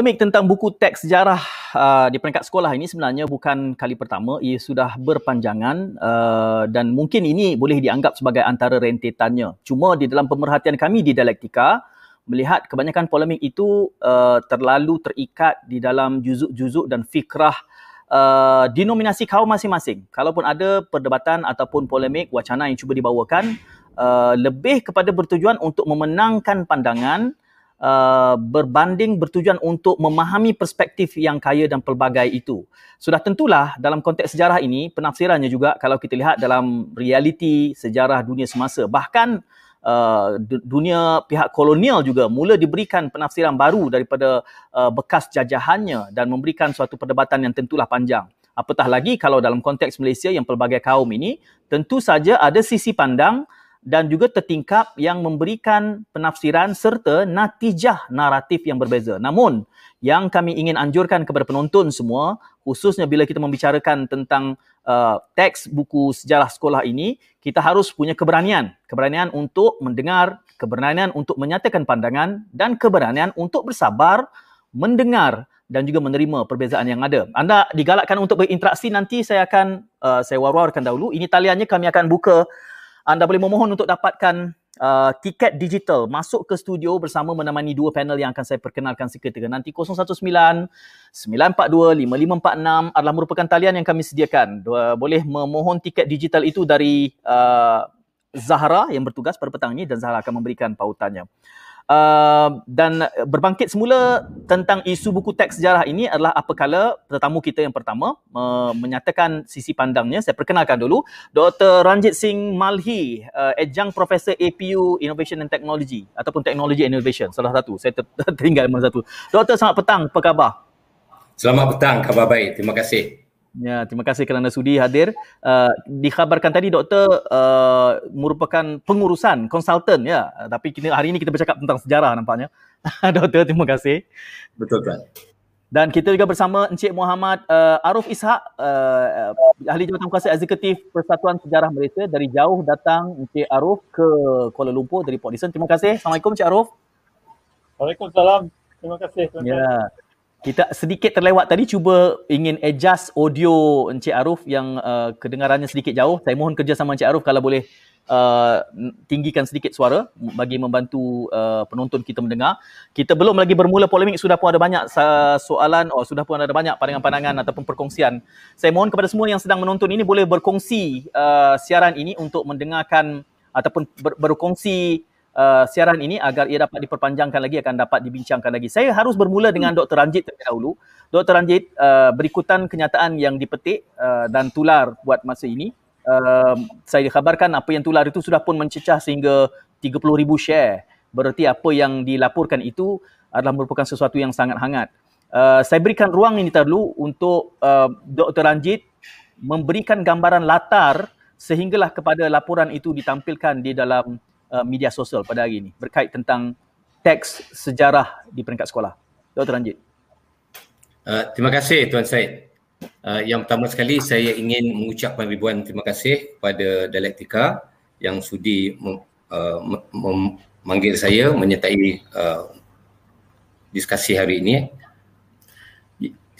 polemik tentang buku teks sejarah uh, di peringkat sekolah ini sebenarnya bukan kali pertama. Ia sudah berpanjangan uh, dan mungkin ini boleh dianggap sebagai antara rentetannya. Cuma di dalam pemerhatian kami di Dialektika, melihat kebanyakan polemik itu uh, terlalu terikat di dalam juzuk-juzuk dan fikrah uh, denominasi kaum masing-masing. Kalaupun ada perdebatan ataupun polemik, wacana yang cuba dibawakan, uh, lebih kepada bertujuan untuk memenangkan pandangan uh, berbanding bertujuan untuk memahami perspektif yang kaya dan pelbagai itu. Sudah tentulah dalam konteks sejarah ini penafsirannya juga kalau kita lihat dalam realiti sejarah dunia semasa bahkan uh, dunia pihak kolonial juga mula diberikan penafsiran baru daripada uh, bekas jajahannya dan memberikan suatu perdebatan yang tentulah panjang. Apatah lagi kalau dalam konteks Malaysia yang pelbagai kaum ini tentu saja ada sisi pandang dan juga tertingkap yang memberikan penafsiran serta natijah naratif yang berbeza. Namun, yang kami ingin anjurkan kepada penonton semua, khususnya bila kita membicarakan tentang uh, teks buku sejarah sekolah ini, kita harus punya keberanian. Keberanian untuk mendengar, keberanian untuk menyatakan pandangan dan keberanian untuk bersabar mendengar dan juga menerima perbezaan yang ada. Anda digalakkan untuk berinteraksi nanti saya akan uh, saya war-warkan dahulu. Ini taliannya kami akan buka anda boleh memohon untuk dapatkan uh, tiket digital masuk ke studio bersama menemani dua panel yang akan saya perkenalkan seketika. Nanti 019-942-5546 adalah merupakan talian yang kami sediakan. Dua, boleh memohon tiket digital itu dari uh, Zahra yang bertugas pada petang ini dan Zahra akan memberikan pautannya. Uh, dan berbangkit semula tentang isu buku teks sejarah ini adalah apakala tetamu kita yang pertama uh, menyatakan sisi pandangnya. Saya perkenalkan dulu Dr. Ranjit Singh Malhi, uh, adjunct professor APU Innovation and Technology ataupun Technology Innovation salah satu. Saya ter- tertinggal mana satu. Doktor selamat petang, apa khabar? Selamat petang, khabar baik. Terima kasih. Ya, terima kasih kerana sudi hadir. Uh, dikhabarkan tadi doktor uh, merupakan pengurusan konsultan ya, tapi kita, hari ini kita bercakap tentang sejarah nampaknya. doktor, terima kasih. Betul kan. Dan kita juga bersama Encik Muhammad uh, Arif Ishak, uh, ahli jawatan kuasa eksekutif Persatuan Sejarah Malaysia dari jauh datang Encik Arif ke Kuala Lumpur dari Port Dickson. Terima kasih. Assalamualaikum Encik Arif. Waalaikumsalam. Terima kasih. Terima ya. Kita sedikit terlewat tadi cuba ingin adjust audio Encik Arif yang uh, kedengarannya sedikit jauh. Saya mohon kerjasama Encik Arif kalau boleh uh, tinggikan sedikit suara bagi membantu uh, penonton kita mendengar. Kita belum lagi bermula polemik sudah pun ada banyak soalan oh sudah pun ada banyak pandangan-pandangan ataupun perkongsian. Saya mohon kepada semua yang sedang menonton ini boleh berkongsi uh, siaran ini untuk mendengarkan ataupun ber- berkongsi uh, siaran ini agar ia dapat diperpanjangkan lagi akan dapat dibincangkan lagi. Saya harus bermula dengan Dr. Ranjit terlebih dahulu. Dr. Ranjit, uh, berikutan kenyataan yang dipetik uh, dan tular buat masa ini. Uh, saya dikhabarkan apa yang tular itu sudah pun mencecah sehingga 30,000 share. Berarti apa yang dilaporkan itu adalah merupakan sesuatu yang sangat hangat. Uh, saya berikan ruang ini dahulu untuk uh, Dr. Ranjit memberikan gambaran latar sehinggalah kepada laporan itu ditampilkan di dalam uh, media sosial pada hari ini berkait tentang teks sejarah di peringkat sekolah. Dr. Ranjit. Uh, terima kasih Tuan Syed. Uh, yang pertama sekali saya ingin mengucapkan ribuan terima kasih kepada Dialektika yang sudi mem, uh, memanggil saya menyertai uh, diskusi hari ini.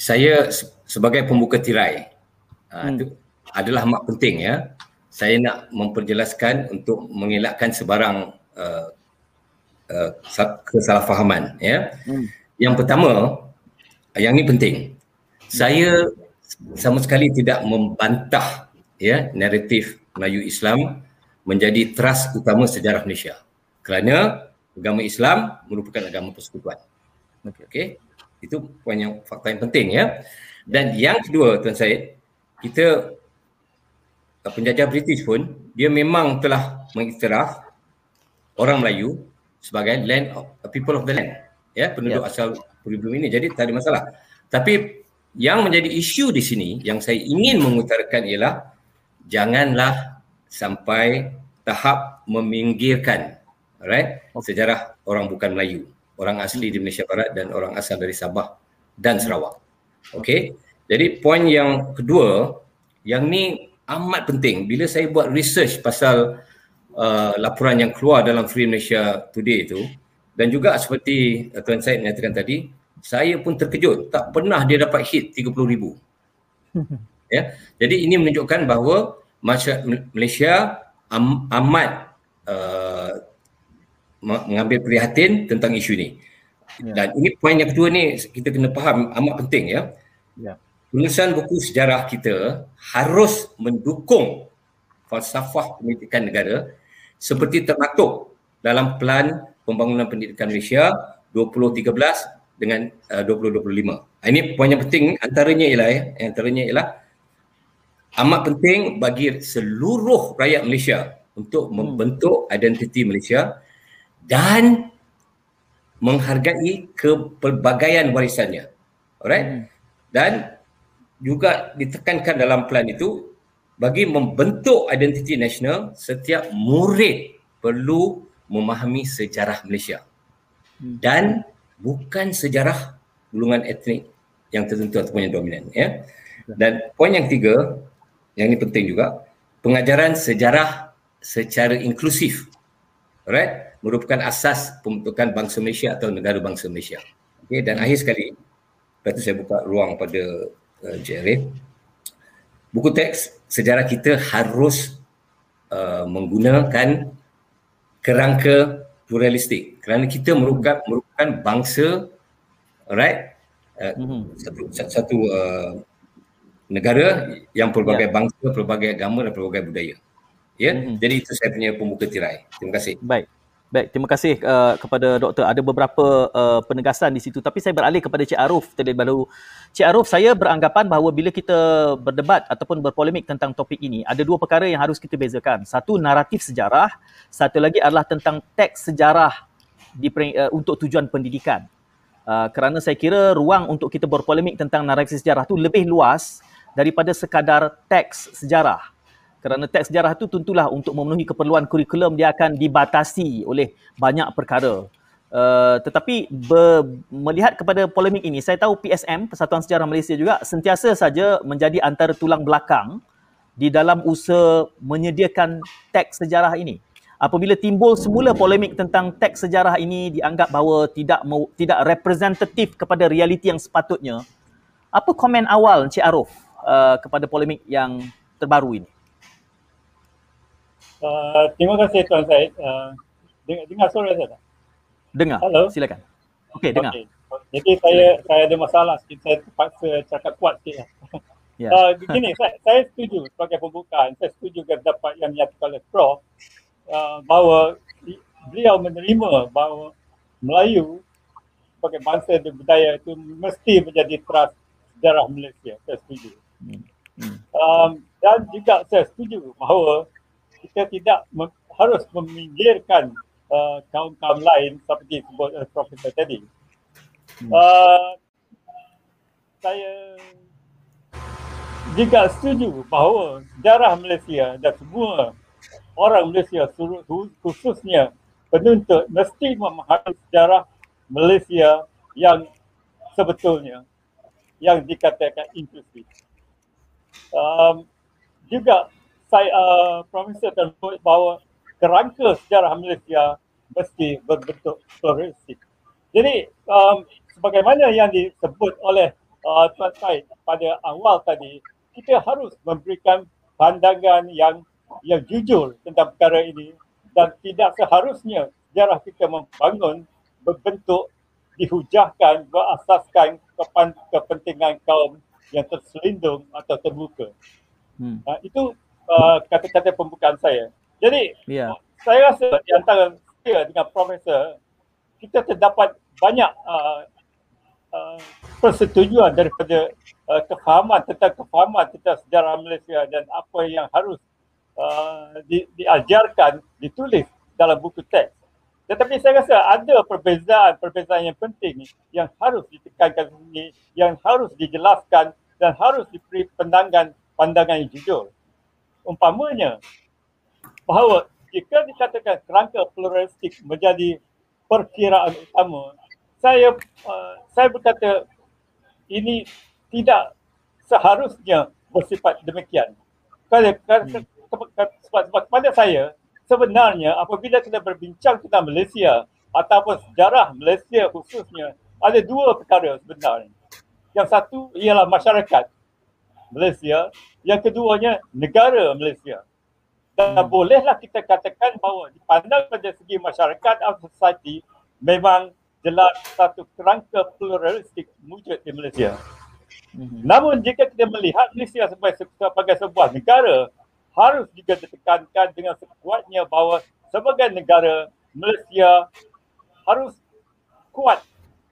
Saya sebagai pembuka tirai uh, hmm. itu adalah amat penting ya saya nak memperjelaskan untuk mengelakkan sebarang uh, uh, kesalahfahaman ya. Hmm. Yang pertama yang ini penting. Saya sama sekali tidak membantah ya naratif Melayu Islam menjadi teras utama sejarah Malaysia. Kerana agama Islam merupakan agama persekutuan. Okey. Okay? Itu poin yang fakta yang penting ya. Dan yang kedua tuan Syed, kita penjajah British pun dia memang telah mengiktiraf orang Melayu sebagai land of, people of the land. Ya penduduk yeah. asal pribumi ini. Jadi tak ada masalah. Tapi yang menjadi isu di sini yang saya ingin mengutarakan ialah janganlah sampai tahap meminggirkan right sejarah orang bukan Melayu. Orang asli di Malaysia Barat dan orang asal dari Sabah dan Sarawak. Okey jadi poin yang kedua yang ni amat penting. Bila saya buat research pasal uh, laporan yang keluar dalam Free Malaysia Today itu dan juga seperti uh, Tuan Syed menyatakan tadi saya pun terkejut. Tak pernah dia dapat hit 30,000 ya? Jadi ini menunjukkan bahawa masyarakat Malaysia am, amat uh, mengambil prihatin tentang isu ini ya. dan ini poin yang kedua ni kita kena faham amat penting ya? Ya penulisan buku sejarah kita harus mendukung falsafah pendidikan negara seperti termaktub dalam Pelan Pembangunan Pendidikan Malaysia 2013 dengan uh, 2025. Ini poin yang penting antaranya ialah ya, antaranya ialah amat penting bagi seluruh rakyat Malaysia untuk hmm. membentuk identiti Malaysia dan menghargai kepelbagaian warisannya. Alright? Hmm. Dan juga ditekankan dalam plan itu bagi membentuk identiti nasional setiap murid perlu memahami sejarah Malaysia. Hmm. dan bukan sejarah golongan etnik yang tertentu ataupun yang dominan ya. Dan poin yang tiga yang ini penting juga pengajaran sejarah secara inklusif. Right merupakan asas pembentukan bangsa Malaysia atau negara bangsa Malaysia. Okey dan akhir sekali lepas tu saya buka ruang pada uh, Jerry. Buku teks sejarah kita harus uh, menggunakan kerangka pluralistik kerana kita merupakan merupakan bangsa right uh, mm-hmm. satu satu uh, negara yang pelbagai yeah. bangsa, pelbagai agama dan pelbagai budaya. Ya. Yeah? Mm-hmm. Jadi itu saya punya pembuka tirai. Terima kasih. Baik. Baik, terima kasih uh, kepada doktor. Ada beberapa uh, penegasan di situ tapi saya beralih kepada Cik Aruf terlebih dahulu. Cik Aruf, saya beranggapan bahawa bila kita berdebat ataupun berpolemik tentang topik ini, ada dua perkara yang harus kita bezakan. Satu, naratif sejarah. Satu lagi adalah tentang teks sejarah di, uh, untuk tujuan pendidikan. Uh, kerana saya kira ruang untuk kita berpolemik tentang naratif sejarah itu lebih luas daripada sekadar teks sejarah kerana teks sejarah itu tentulah untuk memenuhi keperluan kurikulum dia akan dibatasi oleh banyak perkara. Uh, tetapi ber, melihat kepada polemik ini, saya tahu PSM, Persatuan Sejarah Malaysia juga sentiasa saja menjadi antara tulang belakang di dalam usaha menyediakan teks sejarah ini. Apabila timbul semula polemik tentang teks sejarah ini dianggap bahawa tidak tidak representatif kepada realiti yang sepatutnya, apa komen awal Encik Arif uh, kepada polemik yang terbaru ini? Uh, terima kasih Tuan Syed. Uh, dengar, dengar suara saya tak? Dengar. Halo. Silakan. Okey, dengar. Okay. Jadi saya saya ada masalah sikit. Saya terpaksa cakap kuat sikit. Yeah. Uh, begini, saya, saya setuju sebagai pembukaan. Saya setuju dengan pendapat yang dinyatakan oleh Prof. Uh, bahawa beliau menerima bahawa Melayu sebagai bangsa dan budaya itu mesti menjadi teras sejarah Malaysia. Saya setuju. Hmm. Hmm. Um, dan juga saya setuju bahawa kita tidak me- harus meminggirkan uh, kaum-kaum lain seperti sebut uh, Profesor tadi. Hmm. Uh, saya juga setuju bahawa sejarah Malaysia dan semua orang Malaysia khususnya penuntut mesti memahami sejarah Malaysia yang sebetulnya yang dikatakan inklusif. Um, juga saya uh, Profesor tersebut bahawa kerangka sejarah Malaysia mesti berbentuk pluralistik. Jadi um, sebagaimana yang disebut oleh uh, Tuan Syed pada awal tadi, kita harus memberikan pandangan yang yang jujur tentang perkara ini dan tidak seharusnya sejarah kita membangun berbentuk dihujahkan berasaskan kepentingan kaum yang terselindung atau terbuka. Hmm. Uh, itu uh, kata-kata pembukaan saya. Jadi yeah. saya rasa di antara saya dengan profesor kita terdapat banyak uh, uh, persetujuan daripada uh, kefahaman tentang kefahaman tentang sejarah Malaysia dan apa yang harus uh, di, diajarkan ditulis dalam buku teks. Tetapi saya rasa ada perbezaan-perbezaan yang penting yang harus ditekankan ini, yang harus dijelaskan dan harus diberi pandangan pandangan yang jujur umpamanya bahawa jika dikatakan kerangka pluralistik menjadi perkiraan utama, saya uh, saya berkata ini tidak seharusnya bersifat demikian. Kerana hmm. sebab, sebab pada saya sebenarnya apabila kita berbincang tentang Malaysia ataupun sejarah Malaysia khususnya ada dua perkara sebenarnya. Yang satu ialah masyarakat Malaysia, yang keduanya negara Malaysia. Dan hmm. bolehlah kita katakan bahawa dipandang pada segi masyarakat atau society memang jelas satu kerangka pluralistik wujud di Malaysia. Hmm. Namun jika kita melihat Malaysia sebagai, sebagai sebuah negara, harus juga ditekankan dengan sekuatnya bahawa sebagai negara Malaysia harus kuat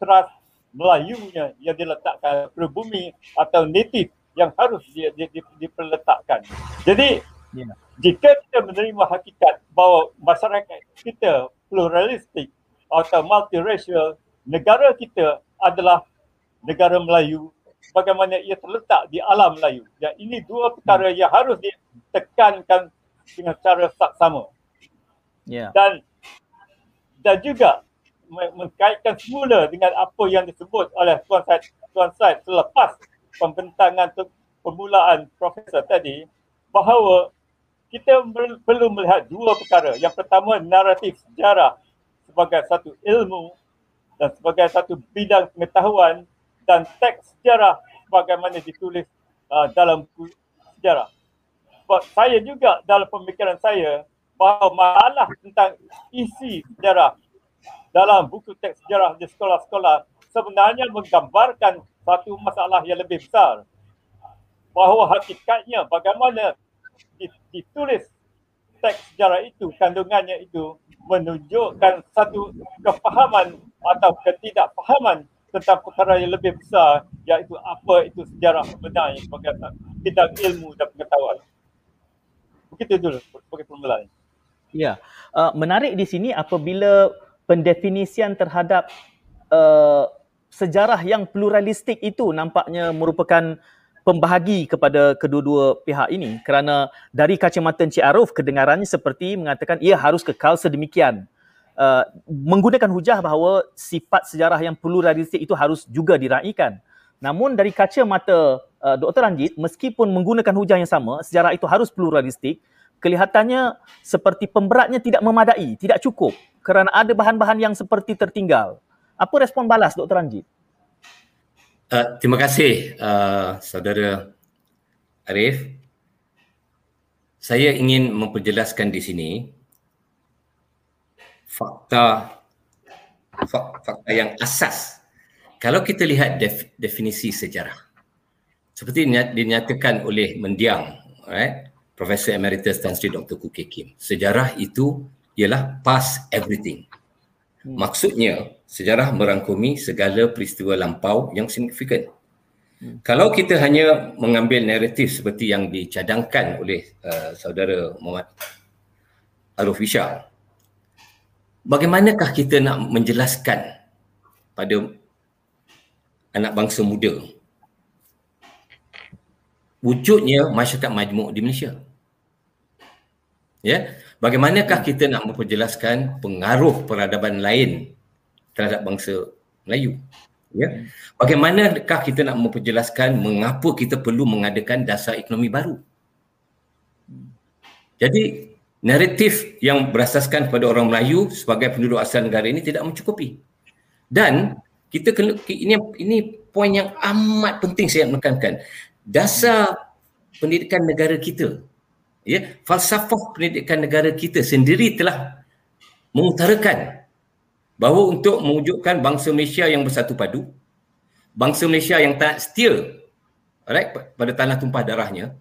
trust Melayunya yang diletakkan pribumi atau native yang harus di, di, di, diperletakkan. Jadi yeah. jika kita menerima hakikat bahawa masyarakat kita pluralistik atau multiracial, negara kita adalah negara Melayu bagaimana ia terletak di alam Melayu. Dan ini dua perkara yang harus ditekankan dengan cara sama. Yeah. Dan dan juga mengkaitkan semula dengan apa yang disebut oleh Tuan Syed, Tuan Syed selepas pembentangan permulaan Profesor tadi bahawa kita perlu melihat dua perkara. Yang pertama naratif sejarah sebagai satu ilmu dan sebagai satu bidang pengetahuan dan teks sejarah bagaimana ditulis uh, dalam sejarah. Sebab saya juga dalam pemikiran saya bahawa masalah tentang isi sejarah dalam buku teks sejarah di sekolah-sekolah sebenarnya menggambarkan satu masalah yang lebih besar bahawa hakikatnya bagaimana ditulis teks sejarah itu, kandungannya itu menunjukkan satu kefahaman atau ketidakfahaman tentang perkara yang lebih besar iaitu apa itu sejarah sebenarnya sebagai bidang ilmu dan pengetahuan. Begitu dulu sebagai permulaan. Ya, uh, menarik di sini apabila pendefinisian terhadap uh, sejarah yang pluralistik itu nampaknya merupakan pembahagi kepada kedua-dua pihak ini kerana dari kacamata Encik Arif kedengarannya seperti mengatakan ia harus kekal sedemikian uh, menggunakan hujah bahawa sifat sejarah yang pluralistik itu harus juga diraikan namun dari kacamata uh, Dr. Ranjit meskipun menggunakan hujah yang sama sejarah itu harus pluralistik kelihatannya seperti pemberatnya tidak memadai tidak cukup kerana ada bahan-bahan yang seperti tertinggal. Apa respon balas Dr. Ranjit? Uh, terima kasih uh, saudara Arif. Saya ingin memperjelaskan di sini fakta fakta yang asas. Kalau kita lihat def, definisi sejarah seperti dinyatakan oleh mendiang right? Profesor Emeritus Tan Sri Dr. Kuke Kim. Sejarah itu ialah past everything. Hmm. Maksudnya sejarah merangkumi segala peristiwa lampau yang signifikan. Hmm. Kalau kita hanya mengambil naratif seperti yang dicadangkan oleh uh, saudara Muhammad Arif Ishak, bagaimanakah kita nak menjelaskan pada anak bangsa muda wujudnya masyarakat majmuk di Malaysia? Ya, bagaimanakah kita nak memperjelaskan pengaruh peradaban lain terhadap bangsa Melayu? Ya. Bagaimanakah kita nak memperjelaskan mengapa kita perlu mengadakan dasar ekonomi baru? Jadi naratif yang berasaskan kepada orang Melayu sebagai penduduk asal negara ini tidak mencukupi. Dan kita kena ini ini poin yang amat penting saya menekankan. Dasar pendidikan negara kita ya falsafah pendidikan negara kita sendiri telah mengutarakan bahawa untuk mewujudkan bangsa Malaysia yang bersatu padu bangsa Malaysia yang tak setia right, pada tanah tumpah darahnya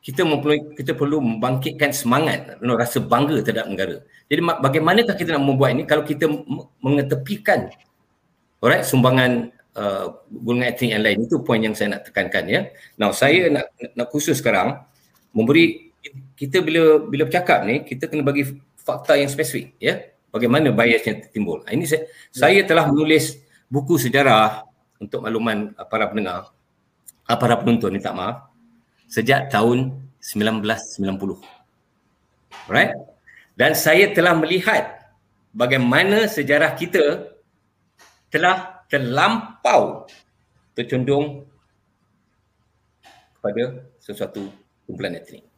kita perlu kita perlu membangkitkan semangat rasa bangga terhadap negara. Jadi bagaimanakah kita nak membuat ini? Kalau kita mengetepikan alright sumbangan uh, golongan etnik yang lain itu poin yang saya nak tekankan ya. Now saya nak nak khusus sekarang memberi kita bila bila bercakap ni kita kena bagi fakta yang spesifik ya. Bagaimana bias yang timbul. Ini saya ya. saya telah menulis buku sejarah untuk makluman para pendengar. Ah, para penonton minta maaf. Sejak tahun 1990 right dan saya telah melihat bagaimana sejarah kita telah terlampau tercondong kepada sesuatu kumpulan etnik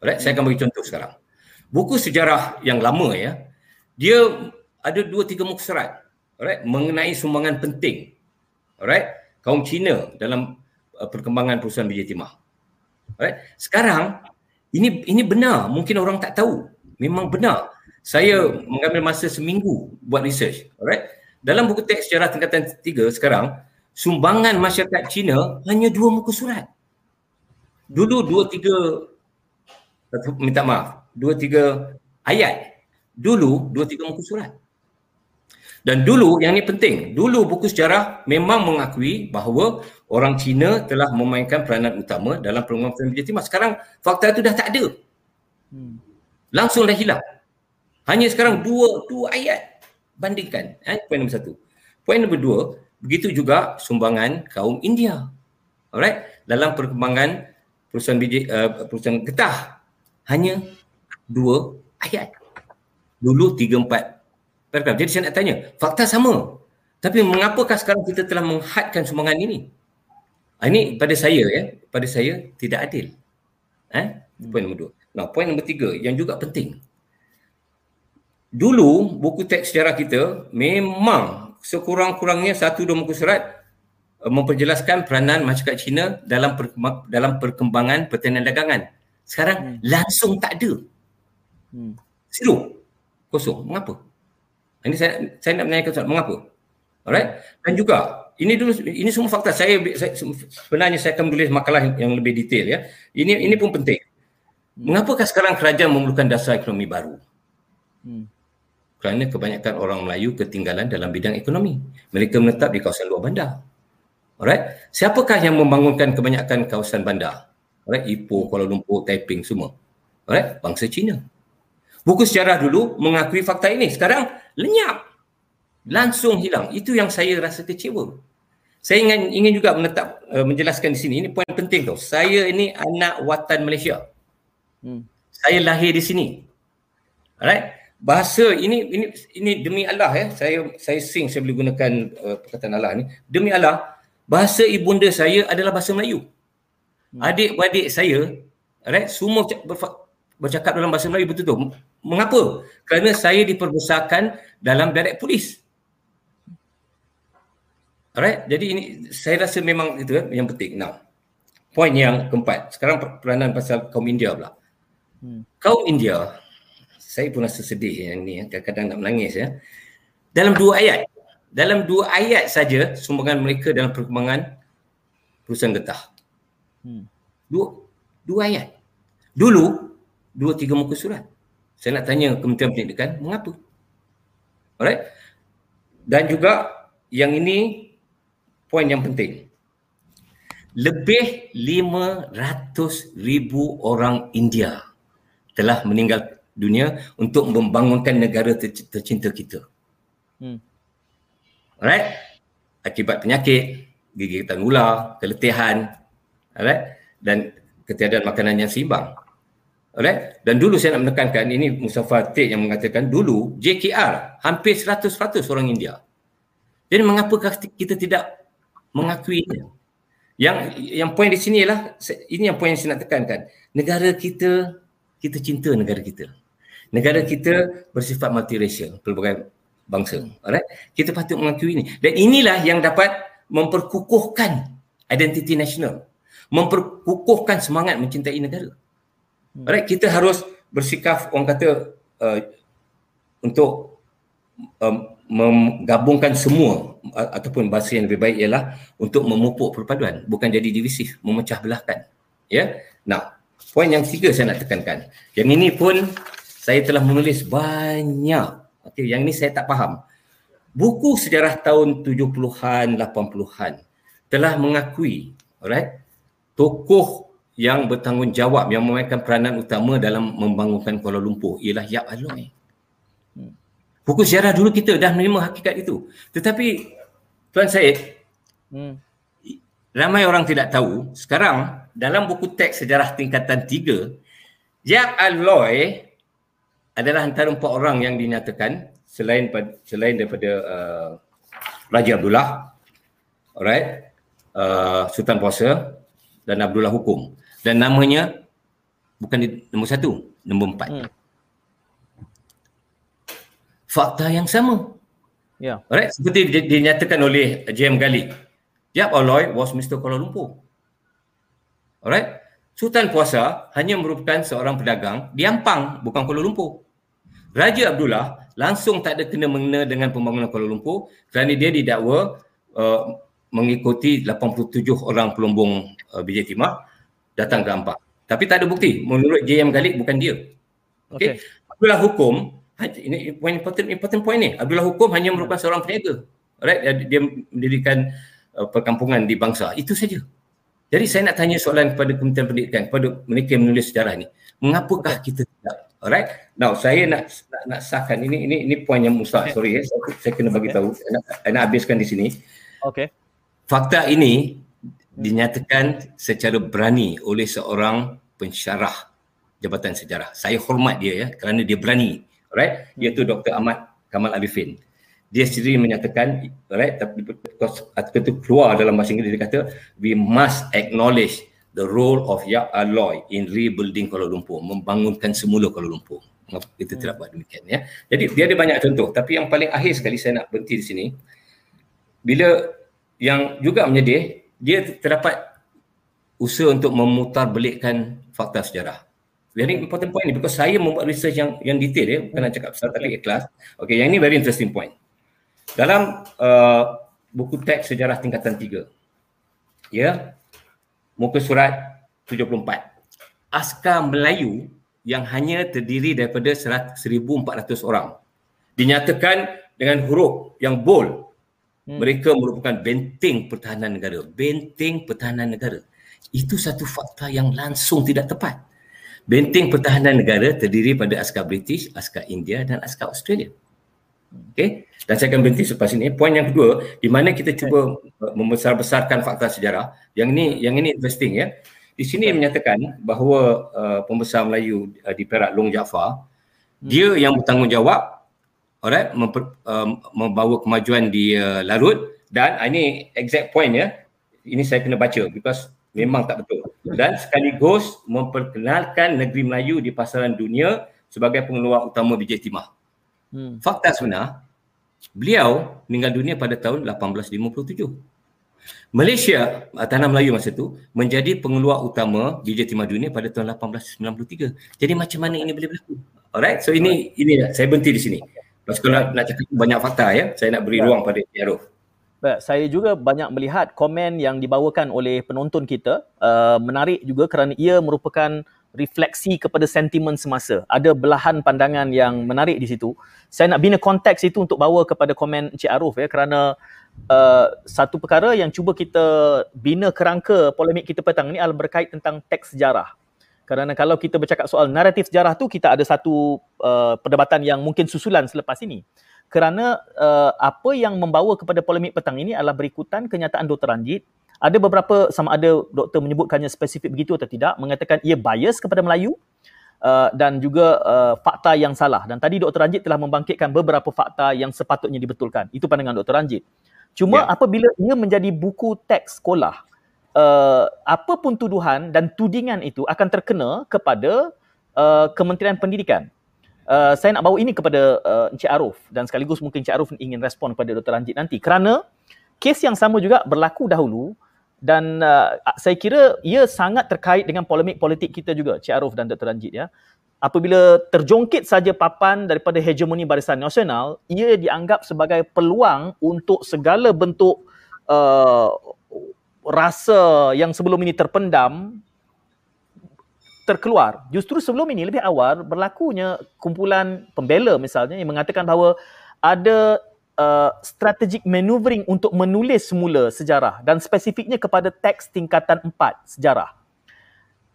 Alright, saya akan bagi contoh sekarang. Buku sejarah yang lama ya, dia ada dua tiga muka surat. alright mengenai sumbangan penting alright kaum Cina dalam uh, perkembangan perusahaan biji timah. Alright sekarang ini ini benar mungkin orang tak tahu. Memang benar. Saya mengambil masa seminggu buat research alright. Dalam buku teks sejarah tingkatan tiga sekarang sumbangan masyarakat Cina hanya dua muka surat. Dulu dua tiga minta maaf dua tiga ayat dulu dua tiga muka surat dan dulu yang ini penting, dulu buku sejarah memang mengakui bahawa orang Cina telah memainkan peranan utama dalam perkembangan biji timah. Sekarang fakta itu dah tak ada. Hmm. Langsung dah hilang. Hanya sekarang dua dua ayat bandingkan. Eh, poin nombor satu. Poin nombor dua, begitu juga sumbangan kaum India. Alright, dalam perkembangan perusahaan biji uh, perusahaan getah hanya dua ayat. Dulu tiga empat paragraf. Jadi saya nak tanya, fakta sama. Tapi mengapakah sekarang kita telah menghadkan sumbangan ini? Ah, ini pada saya ya, pada saya tidak adil. Eh? Poin nombor dua. Nah, poin nombor tiga yang juga penting. Dulu buku teks sejarah kita memang sekurang-kurangnya satu dua muka surat uh, memperjelaskan peranan masyarakat Cina dalam perkembangan, dalam perkembangan pertanian dagangan. Sekarang hmm. langsung tak ada. Hmm. Zero. Kosong. Mengapa? Ini saya saya nak menanyakan soalan mengapa? Alright? Dan juga ini dulu ini semua fakta saya, saya sebenarnya saya akan menulis makalah yang lebih detail ya. Ini ini pun penting. Mengapakah sekarang kerajaan memerlukan dasar ekonomi baru? Hmm. Kerana kebanyakan orang Melayu ketinggalan dalam bidang ekonomi. Mereka menetap di kawasan luar bandar. Alright? Siapakah yang membangunkan kebanyakan kawasan bandar? Alright? Ipoh, Kuala Lumpur, Taiping semua. Alright? Bangsa Cina. Buku sejarah dulu mengakui fakta ini. Sekarang lenyap. Langsung hilang. Itu yang saya rasa kecewa. Saya ingin ingin juga menetap uh, menjelaskan di sini. Ini poin penting tau. Saya ini anak watan Malaysia. Hmm. Saya lahir di sini. Alright. Bahasa ini ini ini demi Allah ya. Saya saya sing saya boleh gunakan uh, perkataan Allah ni. Demi Allah, bahasa ibunda saya adalah bahasa Melayu. Hmm. Adik-beradik saya, alright, semua bercakap dalam bahasa Melayu betul-betul. Mengapa? Kerana saya diperbesarkan dalam darab polis. Alright, jadi ini saya rasa memang itu kan yang penting. Now, poin yang keempat. Sekarang peranan pasal kaum India pula. Hmm. Kaum India, saya pun rasa sedih yang ni, kadang-kadang nak menangis ya. Dalam dua ayat, dalam dua ayat saja sumbangan mereka dalam perkembangan perusahaan getah. Hmm. Dua, dua ayat. Dulu dua tiga muka surat. Saya nak tanya Kementerian Pendidikan mengapa? Alright? Dan juga yang ini poin yang penting. Lebih 500 ribu orang India telah meninggal dunia untuk membangunkan negara tercinta kita. Hmm. Alright? Akibat penyakit, gigitan ular, keletihan, alright? Dan ketiadaan makanan yang seimbang. Alright? Dan dulu saya nak menekankan ini Mustafa Tik yang mengatakan dulu JKR hampir 100% orang India. Jadi mengapakah kita tidak mengakui ini? Yang yang poin di sini ialah ini yang poin yang saya nak tekankan. Negara kita kita cinta negara kita. Negara kita bersifat multiracial, pelbagai bangsa. Alright? Kita patut mengakui ini. Dan inilah yang dapat memperkukuhkan identiti nasional. Memperkukuhkan semangat mencintai negara. Hmm. Alright, kita harus bersikap orang kata uh, untuk um, menggabungkan semua uh, ataupun bahasa yang lebih baik ialah untuk memupuk perpaduan bukan jadi divisif, memecah belahkan. Ya. Nah, poin yang ketiga saya nak tekankan. Yang ini pun saya telah menulis banyak. Okey, yang ini saya tak faham. Buku sejarah tahun 70-an, 80-an telah mengakui, alright, tokoh yang bertanggungjawab yang memainkan peranan utama dalam membangunkan Kuala Lumpur ialah Yap Aloy. Hmm. Buku sejarah dulu kita dah menerima hakikat itu. Tetapi Tuan Syed, hmm. ramai orang tidak tahu sekarang dalam buku teks sejarah tingkatan tiga, Yap Aloy adalah antara empat orang yang dinyatakan selain selain daripada uh, Raja Abdullah, alright, uh, Sultan Puasa dan Abdullah Hukum dan namanya bukan di nombor satu, nombor empat. Hmm. Fakta yang sama. Yeah. Alright, seperti dinyatakan oleh JM Gali. Yap Aloy was Mr. Kuala Lumpur. Alright. Sultan Puasa hanya merupakan seorang pedagang di Ampang, bukan Kuala Lumpur. Raja Abdullah langsung tak ada kena-mengena dengan pembangunan Kuala Lumpur kerana dia didakwa uh, mengikuti 87 orang pelumbung uh, BJ Timah datang ke Ampang. Tapi tak ada bukti. Menurut JM Galik bukan dia. Okey. Okay. Abdullah Hukum ini point important important point ni. Abdullah Hukum hanya merupakan seorang peniaga. Alright, dia mendirikan uh, perkampungan di bangsa. Itu saja. Jadi saya nak tanya soalan kepada Kementerian Pendidikan, kepada mereka yang menulis sejarah ni. Mengapakah kita tidak? Alright. Now, saya nak nak, nak sahkan ini ini ini poin yang. Okay. Sorry ya. Saya, saya kena bagi tahu. Saya nak, saya nak habiskan di sini. Okay. Fakta ini dinyatakan secara berani oleh seorang pensyarah Jabatan Sejarah. Saya hormat dia ya kerana dia berani. Right iaitu Dr. Ahmad Kamal Arifin. Dia sendiri menyatakan right tapi artikel itu keluar dalam bahasa Inggeris dia kata we must acknowledge the role of Ya Aloy in rebuilding Kuala Lumpur membangunkan semula Kuala Lumpur. Kita tidak buat demikian ya? Jadi dia ada banyak contoh. Tapi yang paling akhir sekali saya nak berhenti di sini bila yang juga menyedih dia terdapat usaha untuk memutar belikkan fakta sejarah. Very important point ni because saya membuat research yang yang detail ya. Bukan nak cakap besar tapi ikhlas. Okay yang ini very interesting point. Dalam uh, buku teks sejarah tingkatan 3 ya muka surat 74 askar Melayu yang hanya terdiri daripada 1400 orang dinyatakan dengan huruf yang bold hmm. mereka merupakan benteng pertahanan negara benteng pertahanan negara itu satu fakta yang langsung tidak tepat Benteng pertahanan negara terdiri pada askar British, askar India dan askar Australia. Okey, dan saya akan berhenti selepas ini. Poin yang kedua, di mana kita cuba membesar-besarkan fakta sejarah. Yang ini yang ini interesting ya. Di sini menyatakan bahawa uh, pembesar Melayu uh, di Perak Long Jaafar hmm. dia yang bertanggungjawab alright memper, uh, membawa kemajuan di uh, Larut dan uh, ini exact point ya. Ini saya kena baca because memang tak betul dan sekaligus memperkenalkan negeri Melayu di pasaran dunia sebagai pengeluar utama BJ Timah. Hmm. Fakta sebenar, beliau meninggal dunia pada tahun 1857. Malaysia, tanah Melayu masa itu, menjadi pengeluar utama BJ Timah dunia pada tahun 1893. Jadi macam mana ini boleh berlaku? Alright, so ini ini saya berhenti di sini. Pasal kalau nak, nak cakap banyak fakta ya, saya nak beri ruang pada. Baik, saya juga banyak melihat komen yang dibawakan oleh penonton kita uh, menarik juga kerana ia merupakan refleksi kepada sentimen semasa. Ada belahan pandangan yang menarik di situ. Saya nak bina konteks itu untuk bawa kepada komen Encik Aruf ya kerana uh, satu perkara yang cuba kita bina kerangka polemik kita petang ini adalah berkait tentang teks sejarah. Kerana kalau kita bercakap soal naratif sejarah tu kita ada satu uh, perdebatan yang mungkin susulan selepas ini kerana uh, apa yang membawa kepada polemik petang ini adalah berikutan kenyataan Dr. Ranjit. Ada beberapa sama ada doktor menyebutkannya spesifik begitu atau tidak, mengatakan ia bias kepada Melayu uh, dan juga uh, fakta yang salah. Dan tadi Dr. Ranjit telah membangkitkan beberapa fakta yang sepatutnya dibetulkan. Itu pandangan Dr. Ranjit. Cuma yeah. apabila ia menjadi buku teks sekolah, uh, apa pun tuduhan dan tudingan itu akan terkena kepada uh, Kementerian Pendidikan. Uh, saya nak bawa ini kepada uh, Encik Aruf dan sekaligus mungkin Encik Aruf ingin respon kepada Dr. Ranjit nanti kerana kes yang sama juga berlaku dahulu dan uh, saya kira ia sangat terkait dengan polemik politik kita juga Encik Aruf dan Dr. Ranjit ya. Apabila terjongkit saja papan daripada hegemoni Barisan Nasional, ia dianggap sebagai peluang untuk segala bentuk uh, rasa yang sebelum ini terpendam terkeluar. Justru sebelum ini lebih awal berlakunya kumpulan pembela misalnya yang mengatakan bahawa ada uh, strategic maneuvering untuk menulis semula sejarah dan spesifiknya kepada teks tingkatan empat sejarah.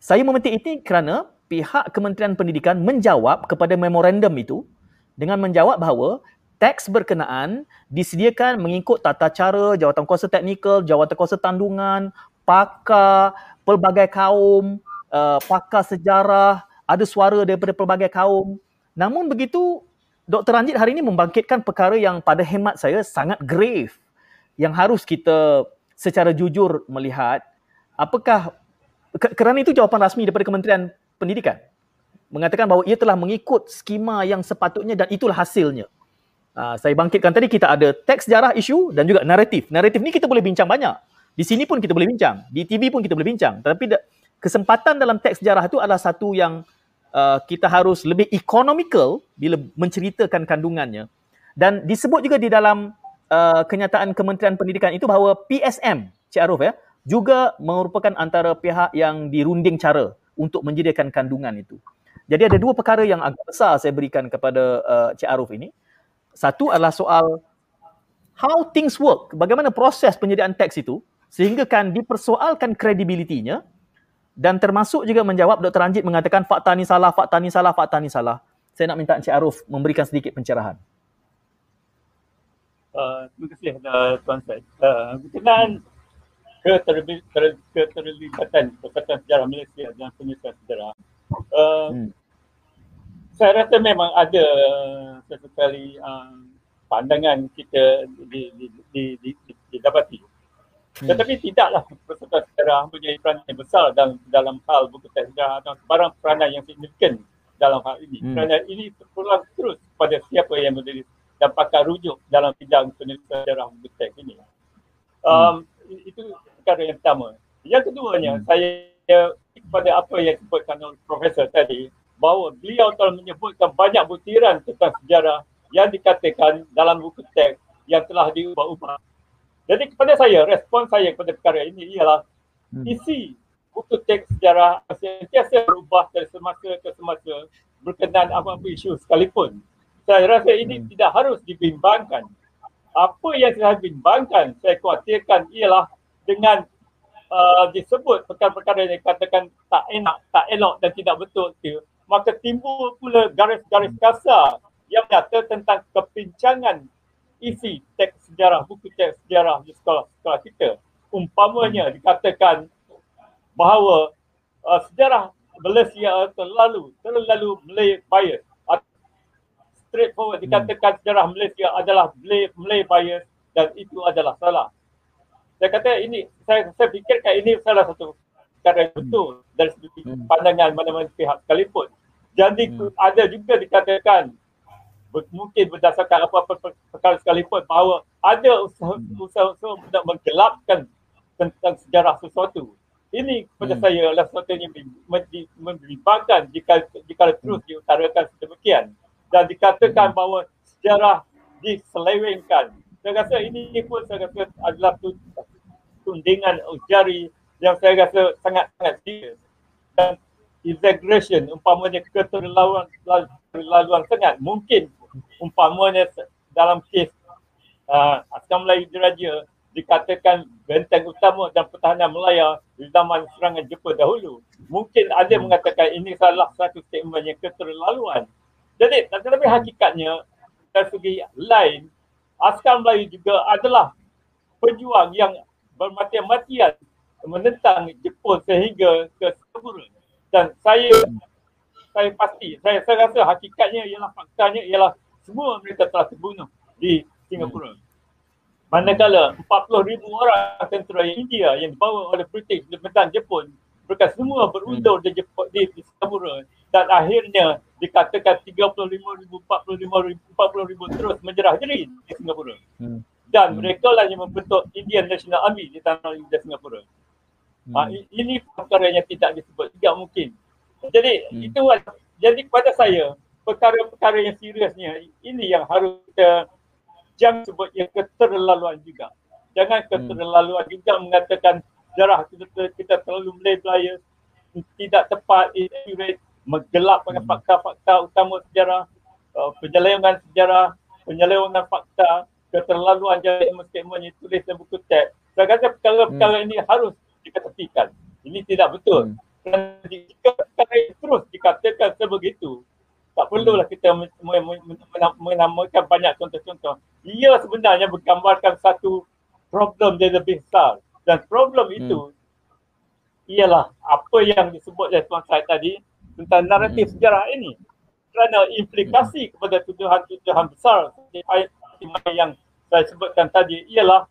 Saya memetik ini kerana pihak Kementerian Pendidikan menjawab kepada memorandum itu dengan menjawab bahawa teks berkenaan disediakan mengikut tata cara jawatan kuasa teknikal, jawatan kuasa tandungan, pakar, pelbagai kaum, uh, pakar sejarah, ada suara daripada pelbagai kaum. Namun begitu, Dr. Ranjit hari ini membangkitkan perkara yang pada hemat saya sangat grave yang harus kita secara jujur melihat apakah kerana itu jawapan rasmi daripada Kementerian Pendidikan mengatakan bahawa ia telah mengikut skema yang sepatutnya dan itulah hasilnya. Uh, saya bangkitkan tadi kita ada teks sejarah isu dan juga naratif. Naratif ni kita boleh bincang banyak. Di sini pun kita boleh bincang, di TV pun kita boleh bincang. Tetapi kesempatan dalam teks sejarah itu adalah satu yang uh, kita harus lebih economical bila menceritakan kandungannya. Dan disebut juga di dalam uh, kenyataan Kementerian Pendidikan itu bahawa PSM, Cik Aruf ya, juga merupakan antara pihak yang dirunding cara untuk menyediakan kandungan itu. Jadi ada dua perkara yang agak besar saya berikan kepada uh, Cik Aruf ini. Satu adalah soal how things work, bagaimana proses penyediaan teks itu sehingga kan dipersoalkan kredibilitinya dan termasuk juga menjawab Dr. Anjit mengatakan fakta ni salah, fakta ni salah, fakta ni salah. Saya nak minta Encik Aruf memberikan sedikit pencerahan. Uh, terima kasih uh, Tuan Syed. Uh, berkenaan keterlibatan Persatuan Sejarah Malaysia dan penyelesaian sejarah, uh, hmm. saya rasa memang ada sesekali uh, pandangan kita didapati. Hmm. Tetapi tidaklah persatuan sejarah mempunyai peranan yang besar dalam dalam hal buku teks sejarah atau sebarang peranan yang signifikan dalam hal ini. Hmm. Kerana ini terpulang terus pada siapa yang menulis dan pakar rujuk dalam bidang penulisan sejarah buku teks ini. Um, hmm. Itu perkara yang pertama. Yang keduanya, hmm. saya kepada apa yang disebutkan oleh Profesor tadi, bahawa beliau telah menyebutkan banyak butiran tentang sejarah yang dikatakan dalam buku teks yang telah diubah-ubah jadi kepada saya, respon saya kepada perkara ini ialah hmm. isi buku teks sejarah sentiasa berubah dari semasa ke semasa berkenaan apa-apa isu sekalipun. Saya rasa ini hmm. tidak harus dibimbangkan. Apa yang saya bimbangkan, saya khawatirkan ialah dengan uh, disebut perkara-perkara yang dikatakan tak enak, tak elok dan tidak betul itu, maka timbul pula garis-garis hmm. kasar yang nyata tentang kepincangan isi teks sejarah, buku teks sejarah di sekolah-sekolah kita. Umpamanya hmm. dikatakan bahawa uh, sejarah Malaysia terlalu terlalu Malay bias. Straightforward hmm. dikatakan sejarah Malaysia adalah Malay, Malay bias dan itu adalah salah. Saya kata ini, saya, saya fikirkan ini salah satu perkara yang hmm. betul dari segi pandangan mana-mana pihak sekalipun. Jadi ada juga dikatakan mungkin berdasarkan apa-apa perkara sekalipun bahawa ada usaha-usaha untuk menggelapkan tentang sejarah sesuatu. Ini kepada hmm. saya adalah sesuatu yang membimbangkan jika jika terus hmm. diutarakan sedemikian dan dikatakan hmm. bahawa sejarah diselewengkan. Saya rasa ini pun saya rasa adalah tundingan jari yang saya rasa sangat-sangat serius. Dan exaggeration umpamanya keterlaluan terlaluan sangat mungkin umpamanya dalam kes uh, Askar Melayu Diraja dikatakan benteng utama dan pertahanan Melaya di zaman serangan Jepun dahulu. Mungkin ada mengatakan ini salah satu statement yang keterlaluan. Jadi tetapi hakikatnya dari segi lain Askar Melayu juga adalah pejuang yang bermati-matian menentang Jepun sehingga ke Singapura. Dan saya saya pasti, saya, saya rasa hakikatnya ialah faktanya ialah semua mereka telah terbunuh di Singapura. Manakala 40 ribu orang tentera India yang dibawa oleh British di medan Jepun mereka semua berundur di, Jepun, di, di Singapura dan akhirnya dikatakan 35 ribu, 45 ribu, 40 ribu terus menjerah diri di Singapura. Hmm. Dan mereka lah yang membentuk Indian National Army di tanah India Singapura. Hmm. Ha, ini perkara yang tidak disebut, tidak mungkin. Jadi hmm. itu jadi kepada saya, perkara-perkara yang seriusnya ini yang harus kita jangan sebut yang keterlaluan juga. Jangan hmm. keterlaluan hmm. juga mengatakan sejarah kita, kita terlalu melay tidak tepat, accurate, menggelapkan hmm. fakta-fakta utama sejarah, uh, penyelewengan sejarah, penyelewengan fakta, keterlaluan jadi statement yang tulis dalam buku teks. Saya kata perkara-perkara hmm. ini harus diketepikan. Ini tidak betul. Hmm. Dan jika perkara terus dikatakan sebegitu, tak perlulah kita menamakan banyak contoh-contoh. Ia sebenarnya menggambarkan satu problem yang lebih besar. Dan problem itu hmm. ialah apa yang disebut oleh Tuan Syed tadi tentang naratif hmm. sejarah ini. Kerana implikasi hmm. kepada tuduhan-tuduhan besar yang saya sebutkan tadi ialah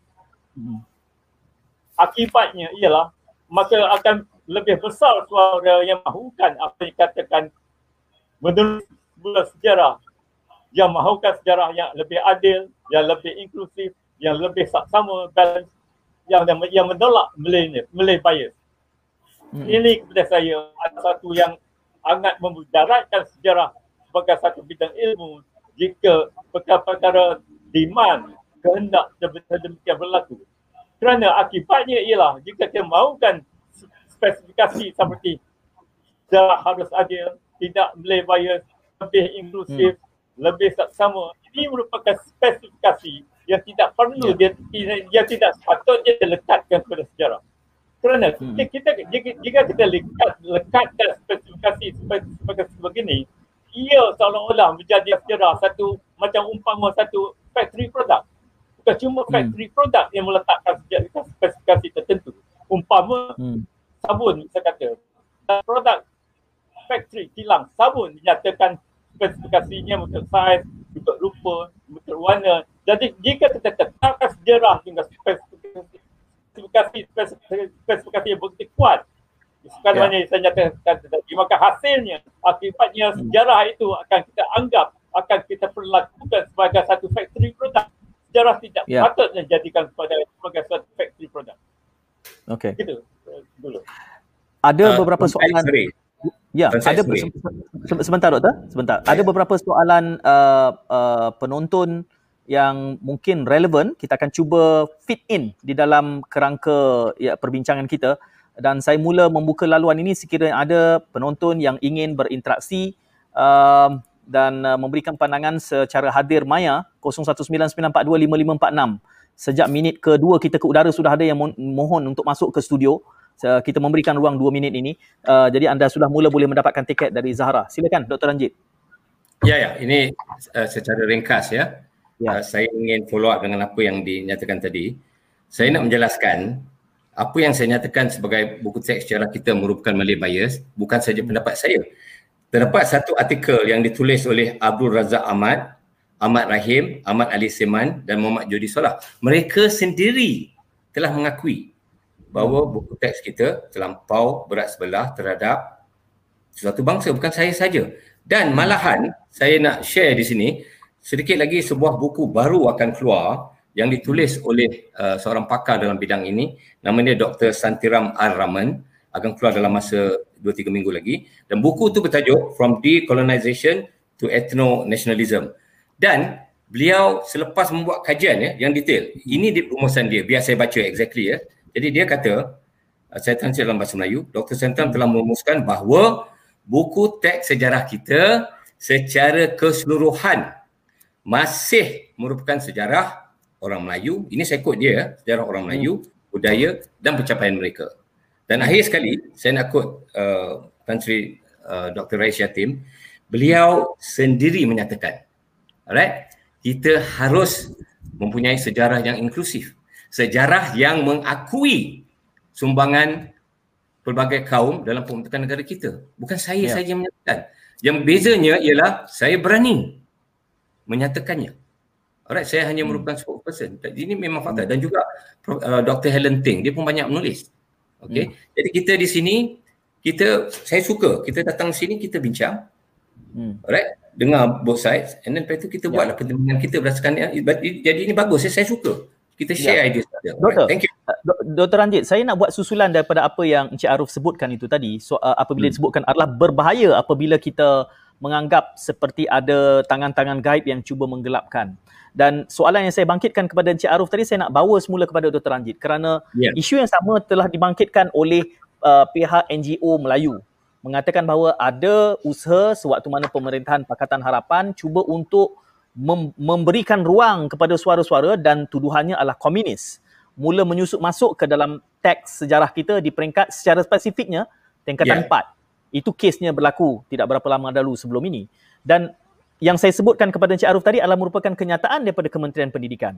hmm. Akibatnya ialah maka akan lebih besar suara yang mahukan apa yang dikatakan menurut sejarah yang mahukan sejarah yang lebih adil, yang lebih inklusif, yang lebih sama balance, yang yang menolak Malay, Malay bias. Hmm. Ini kepada saya ada satu yang sangat memudaratkan sejarah sebagai satu bidang ilmu jika perkara-perkara demand kehendak demikian berlaku. Kerana akibatnya ialah jika kita mahukan spesifikasi seperti sejarah harus adil, tidak Malay bias, lebih inklusif, hmm lebih sama. Ini merupakan spesifikasi yang tidak perlu yeah. dia, dia tidak sepatutnya dilekatkan kepada sejarah. Kerana hmm. kita jika, jika kita lekat lekatkan spesifikasi sebagai sebegini, ia seolah-olah menjadi sejarah satu macam umpama satu factory product. Bukan cuma hmm. factory product yang meletakkan spesifikasi tertentu. Umpama hmm. sabun saya kata produk factory kilang sabun dinyatakan spesifikasinya untuk saiz, untuk rupa, untuk warna. Jadi jika kita tetapkan sejarah dengan spesifikasi spesifikasi, spesifikasi yang begitu kuat, sekarang ya. saya nyatakan tadi, maka hasilnya, akibatnya hmm. sejarah itu akan kita anggap, akan kita perlakukan sebagai satu factory product. Sejarah tidak ya. patutnya jadikan sebagai, sebagai satu factory product. Okay. Gitu dulu. Ada uh, beberapa soalan. Sorry. Ya, ada sebentar doktor, sebentar. Ada beberapa soalan uh, uh, penonton yang mungkin relevan. Kita akan cuba fit in di dalam kerangka ya, perbincangan kita dan saya mula membuka laluan ini sekiranya ada penonton yang ingin berinteraksi uh, dan uh, memberikan pandangan secara hadir maya 0199425546. Sejak minit kedua kita ke udara sudah ada yang mohon untuk masuk ke studio kita memberikan ruang dua minit ini. Uh, jadi anda sudah mula boleh mendapatkan tiket dari Zahra. Silakan Dr. Ranjit. Ya, ya. Ini uh, secara ringkas ya. ya. Uh, saya ingin follow up dengan apa yang dinyatakan tadi. Saya nak menjelaskan apa yang saya nyatakan sebagai buku teks sejarah kita merupakan Malay bias bukan saja pendapat saya. Terdapat satu artikel yang ditulis oleh Abdul Razak Ahmad, Ahmad Rahim, Ahmad Ali Seman dan Muhammad Jodi Solah. Mereka sendiri telah mengakui bahawa buku teks kita terlampau berat sebelah terhadap suatu bangsa bukan saya saja dan malahan saya nak share di sini sedikit lagi sebuah buku baru akan keluar yang ditulis oleh uh, seorang pakar dalam bidang ini namanya Dr. Santiram R. Raman akan keluar dalam masa 2-3 minggu lagi dan buku itu bertajuk From Decolonization to Ethno-Nationalism dan beliau selepas membuat kajian ya yang detail ini di rumusan dia biar saya baca exactly ya jadi dia kata, uh, saya translate dalam bahasa Melayu, Dr. Sentram telah merumuskan bahawa buku teks sejarah kita secara keseluruhan masih merupakan sejarah orang Melayu. Ini saya quote dia, sejarah orang Melayu, budaya dan pencapaian mereka. Dan akhir sekali, saya nak quote uh, Tan Sri uh, Dr. Rais Yatim, beliau sendiri menyatakan, alright, kita harus mempunyai sejarah yang inklusif sejarah yang mengakui sumbangan pelbagai kaum dalam pembentukan negara kita. Bukan saya ya. saja yang menyatakan. Yang bezanya ialah saya berani menyatakannya. Alright, saya hanya hmm. merupakan spokesperson. Ini memang fakta dan juga uh, Dr. Helen Ting dia pun banyak menulis. Okay. Hmm. Jadi kita di sini kita saya suka kita datang sini kita bincang. Hmm. Alright, dengar both sides and then lepas itu kita ya. buatlah pertimbangan kita berdasarkan jadi ini bagus saya, saya suka kita ya. share ya. idea saja. Doktor, thank you. Uh, Dr. Ranjit, saya nak buat susulan daripada apa yang Encik Arif sebutkan itu tadi. So, uh, apabila hmm. disebutkan adalah berbahaya apabila kita menganggap seperti ada tangan-tangan gaib yang cuba menggelapkan. Dan soalan yang saya bangkitkan kepada Encik Arif tadi, saya nak bawa semula kepada Dr. Ranjit kerana yeah. isu yang sama telah dibangkitkan oleh uh, pihak NGO Melayu mengatakan bahawa ada usaha sewaktu mana pemerintahan Pakatan Harapan cuba untuk mem- memberikan ruang kepada suara-suara dan tuduhannya adalah komunis mula menyusup masuk ke dalam teks sejarah kita di peringkat secara spesifiknya tingkatan yeah. 4 itu kesnya berlaku tidak berapa lama dahulu sebelum ini dan yang saya sebutkan kepada Encik Arif tadi adalah merupakan kenyataan daripada Kementerian Pendidikan.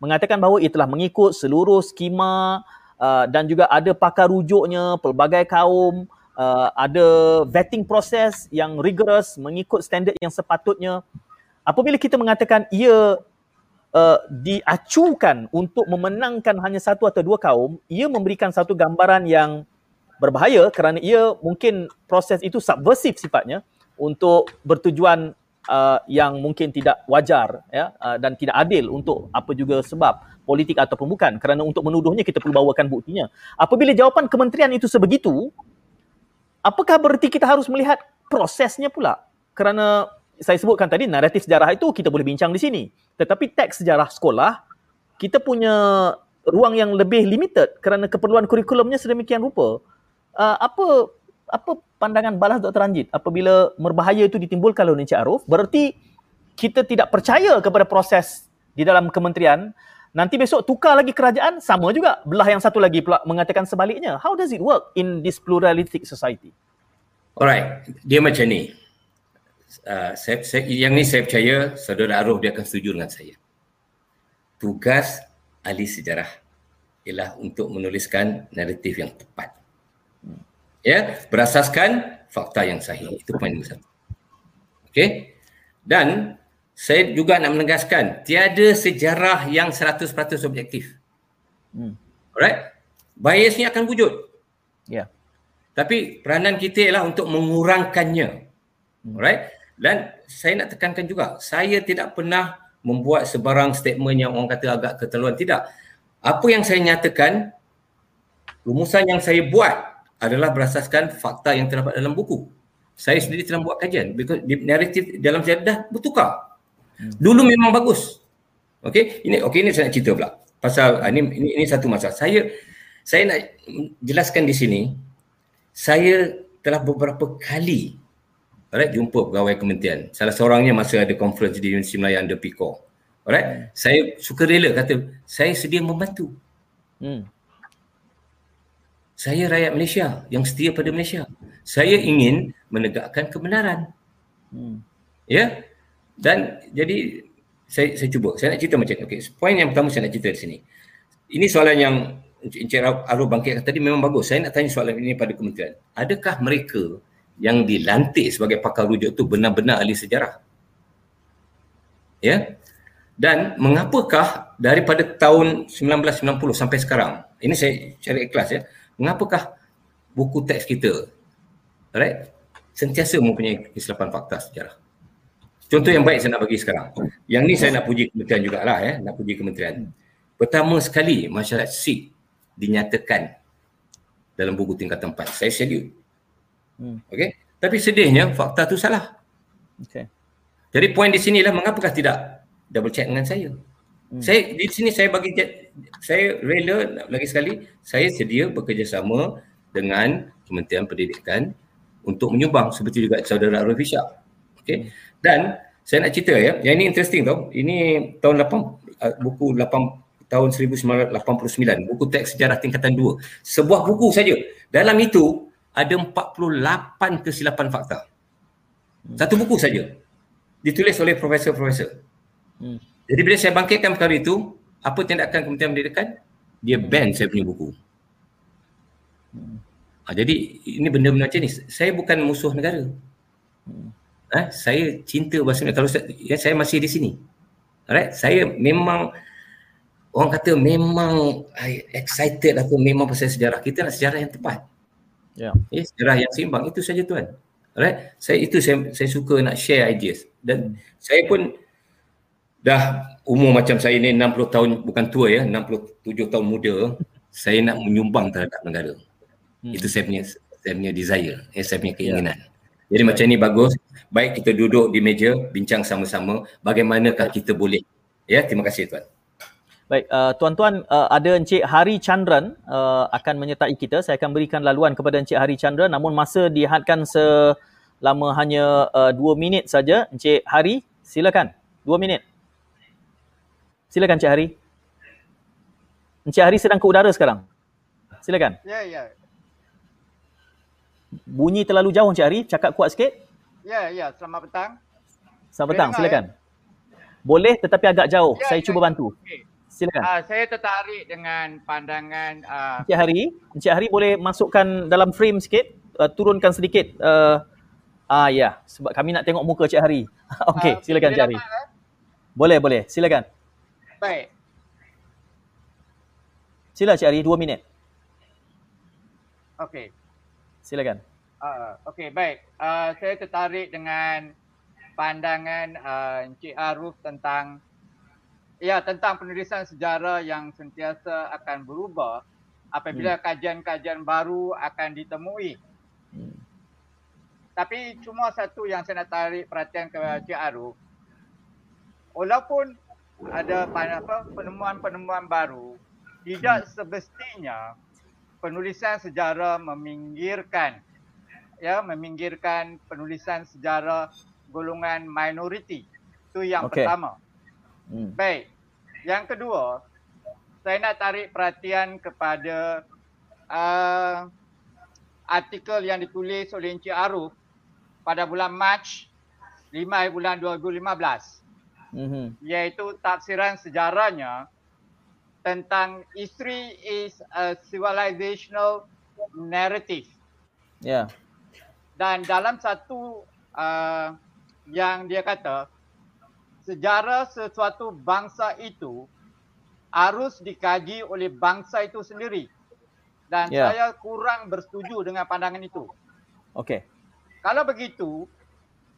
Mengatakan bahawa ia telah mengikut seluruh skema uh, dan juga ada pakar rujuknya pelbagai kaum uh, ada vetting proses yang rigorous mengikut standard yang sepatutnya. Apabila kita mengatakan ia uh, diacukan untuk memenangkan hanya satu atau dua kaum, ia memberikan satu gambaran yang berbahaya kerana ia mungkin proses itu subversif sifatnya untuk bertujuan uh, yang mungkin tidak wajar ya uh, dan tidak adil untuk apa juga sebab politik ataupun bukan kerana untuk menuduhnya kita perlu bawakan buktinya. Apabila jawapan kementerian itu sebegitu, apakah berarti kita harus melihat prosesnya pula? Kerana saya sebutkan tadi naratif sejarah itu kita boleh bincang di sini. Tetapi teks sejarah sekolah kita punya ruang yang lebih limited kerana keperluan kurikulumnya sedemikian rupa. Uh, apa apa pandangan balas Dr. Anjit apabila merbahaya itu ditimbulkan oleh Encik Arif berarti kita tidak percaya kepada proses di dalam kementerian. Nanti besok tukar lagi kerajaan sama juga. Belah yang satu lagi pula mengatakan sebaliknya. How does it work in this pluralistic society? Alright dia macam ni. Uh, saya, saya, yang ni saya percaya saudara Arif dia akan setuju dengan saya. Tugas ahli sejarah ialah untuk menuliskan naratif yang tepat ya berasaskan fakta yang sahih. Itu poin nombor satu. Okey. Dan saya juga nak menegaskan tiada sejarah yang 100% objektif. Hmm. alright? Biasnya akan wujud. Ya. Yeah. tapi peranan kita ialah untuk mengurangkannya. Hmm. alright? Dan saya nak tekankan juga saya tidak pernah membuat sebarang statement yang orang kata agak keterlaluan tidak. Apa yang saya nyatakan rumusan yang saya buat adalah berasaskan fakta yang terdapat dalam buku. Saya sendiri telah buat kajian. Because naratif dalam sejarah dah bertukar. Dulu memang bagus. Okey, ini okey ini saya nak cerita pula. Pasal ah, ini, ini ini satu masalah. Saya saya nak jelaskan di sini saya telah beberapa kali alright jumpa pegawai kementerian. Salah seorangnya masa ada conference di Universiti Melayu under PIKO. Alright, saya suka rela kata saya sedia membantu. Hmm. Saya rakyat Malaysia yang setia pada Malaysia. Saya ingin menegakkan kebenaran. Hmm. Ya. Dan jadi saya saya cuba. Saya nak cerita macam. Okey, poin yang pertama saya nak cerita di sini. Ini soalan yang Encik Arul bangkitkan tadi memang bagus. Saya nak tanya soalan ini pada kementerian. Adakah mereka yang dilantik sebagai pakar rujuk itu benar-benar ahli sejarah? Ya. Dan mengapakah daripada tahun 1990 sampai sekarang, ini saya cari ikhlas ya, mengapakah buku teks kita? Right sentiasa mempunyai kesilapan fakta sejarah. Contoh yang baik saya nak bagi sekarang. Yang ni saya nak puji kementerian jugalah ya nak puji kementerian. Pertama sekali masyarakat Sikh dinyatakan dalam buku tingkat tempat saya salute hmm. okey? Tapi sedihnya fakta tu salah. Okey. Jadi poin di sinilah mengapakah tidak double check dengan saya Hmm. Saya di sini saya bagi saya rela lagi sekali saya sedia bekerjasama dengan Kementerian Pendidikan untuk menyumbang seperti juga saudara Arif Ishak. Okey. Dan saya nak cerita ya, yang ini interesting tau. Ini tahun 8 uh, buku 8 tahun 1989, buku teks sejarah tingkatan 2. Sebuah buku saja. Dalam itu ada 48 kesilapan fakta. Hmm. Satu buku saja. Ditulis oleh profesor-profesor. Hmm. Jadi bila saya bangkitkan perkara itu, apa tindakan Kementerian Pendidikan? Dia ban saya punya buku. Ha, jadi ini benda-benda macam ni. Saya bukan musuh negara. Ha, saya cinta bahasa Melayu. Kalau saya, ya, saya masih di sini. Alright? Saya memang orang kata memang excited atau memang pasal sejarah. Kita nak sejarah yang tepat. Yeah. Ya, sejarah yang seimbang. Itu saja tuan. Alright? Saya itu saya saya suka nak share ideas dan hmm. saya pun dah umur macam saya ni 60 tahun bukan tua ya 67 tahun muda saya nak menyumbang terhadap negara hmm. itu saya punya saya punya desire ya, saya punya keinginan ya. jadi macam ni bagus baik kita duduk di meja bincang sama-sama bagaimanakah kita boleh ya terima kasih tuan Baik, uh, tuan-tuan uh, ada Encik Hari Chandran uh, akan menyertai kita. Saya akan berikan laluan kepada Encik Hari Chandran namun masa dihadkan selama hanya uh, dua minit saja. Encik Hari, silakan. Dua minit. Silakan Cik Hari. Encik Hari sedang ke udara sekarang. Silakan. Ya, ya. Bunyi terlalu jauh Encik Hari, cakap kuat sikit. Ya, ya. Selamat petang. Selamat petang, silakan. Ya? Boleh tetapi agak jauh. Ya, saya ya, cuba bantu. Okay. Silakan. Uh, saya tertarik dengan pandangan uh, Encik Hari. Encik Hari boleh masukkan dalam frame sikit, uh, turunkan sedikit. Uh, ah ya, sebab kami nak tengok muka Encik Hari. Okey, uh, silakan Encik Hari. Eh? Boleh, boleh. Silakan. Baik. Sila Cik Ari, dua minit. Okey. Silakan. Uh, Okey, baik. Uh, saya tertarik dengan pandangan uh, Encik Aruf tentang ya tentang penulisan sejarah yang sentiasa akan berubah apabila hmm. kajian-kajian baru akan ditemui. Hmm. Tapi cuma satu yang saya nak tarik perhatian ke Encik Aruf. Walaupun ada apa penemuan-penemuan baru, tidak hmm. semestinya penulisan sejarah meminggirkan ya meminggirkan penulisan sejarah golongan minoriti. Itu yang okay. pertama. Hmm. Baik. Yang kedua, saya nak tarik perhatian kepada uh, artikel yang ditulis oleh Encik Aruf pada bulan Mac 5 bulan 2015. Mm-hmm. Iaitu tafsiran sejarahnya tentang history is a civilizational narrative. Ya. Yeah dan dalam satu uh, yang dia kata sejarah sesuatu bangsa itu harus dikaji oleh bangsa itu sendiri dan yeah. saya kurang bersetuju dengan pandangan itu. Okey. Kalau begitu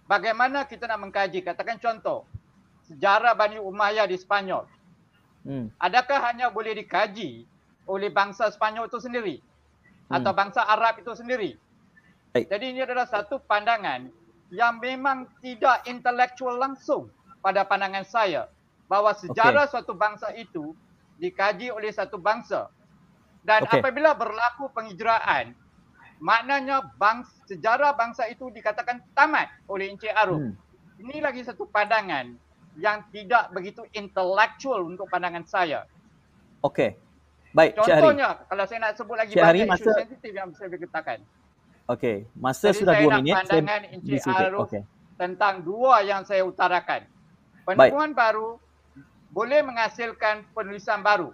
bagaimana kita nak mengkaji katakan contoh sejarah Bani Umayyah di Spanyol. Hmm. Adakah hanya boleh dikaji oleh bangsa Spanyol itu sendiri hmm. atau bangsa Arab itu sendiri? Baik. Jadi ini adalah satu pandangan yang memang tidak intelektual langsung pada pandangan saya bahawa sejarah okay. suatu bangsa itu dikaji oleh satu bangsa. Dan okay. apabila berlaku penghijraan, maknanya bangsa, sejarah bangsa itu dikatakan tamat oleh Encik Aruf. Hmm. Ini lagi satu pandangan yang tidak begitu intelektual untuk pandangan saya. Okey. Baik, Contohnya, kalau saya nak sebut lagi banyak isu sensitif yang saya boleh katakan. Okey, masa Jadi sudah dua minit. Saya nak pandangan Encik Aruf okay. tentang dua yang saya utarakan. Penemuan Baik. baru boleh menghasilkan penulisan baru.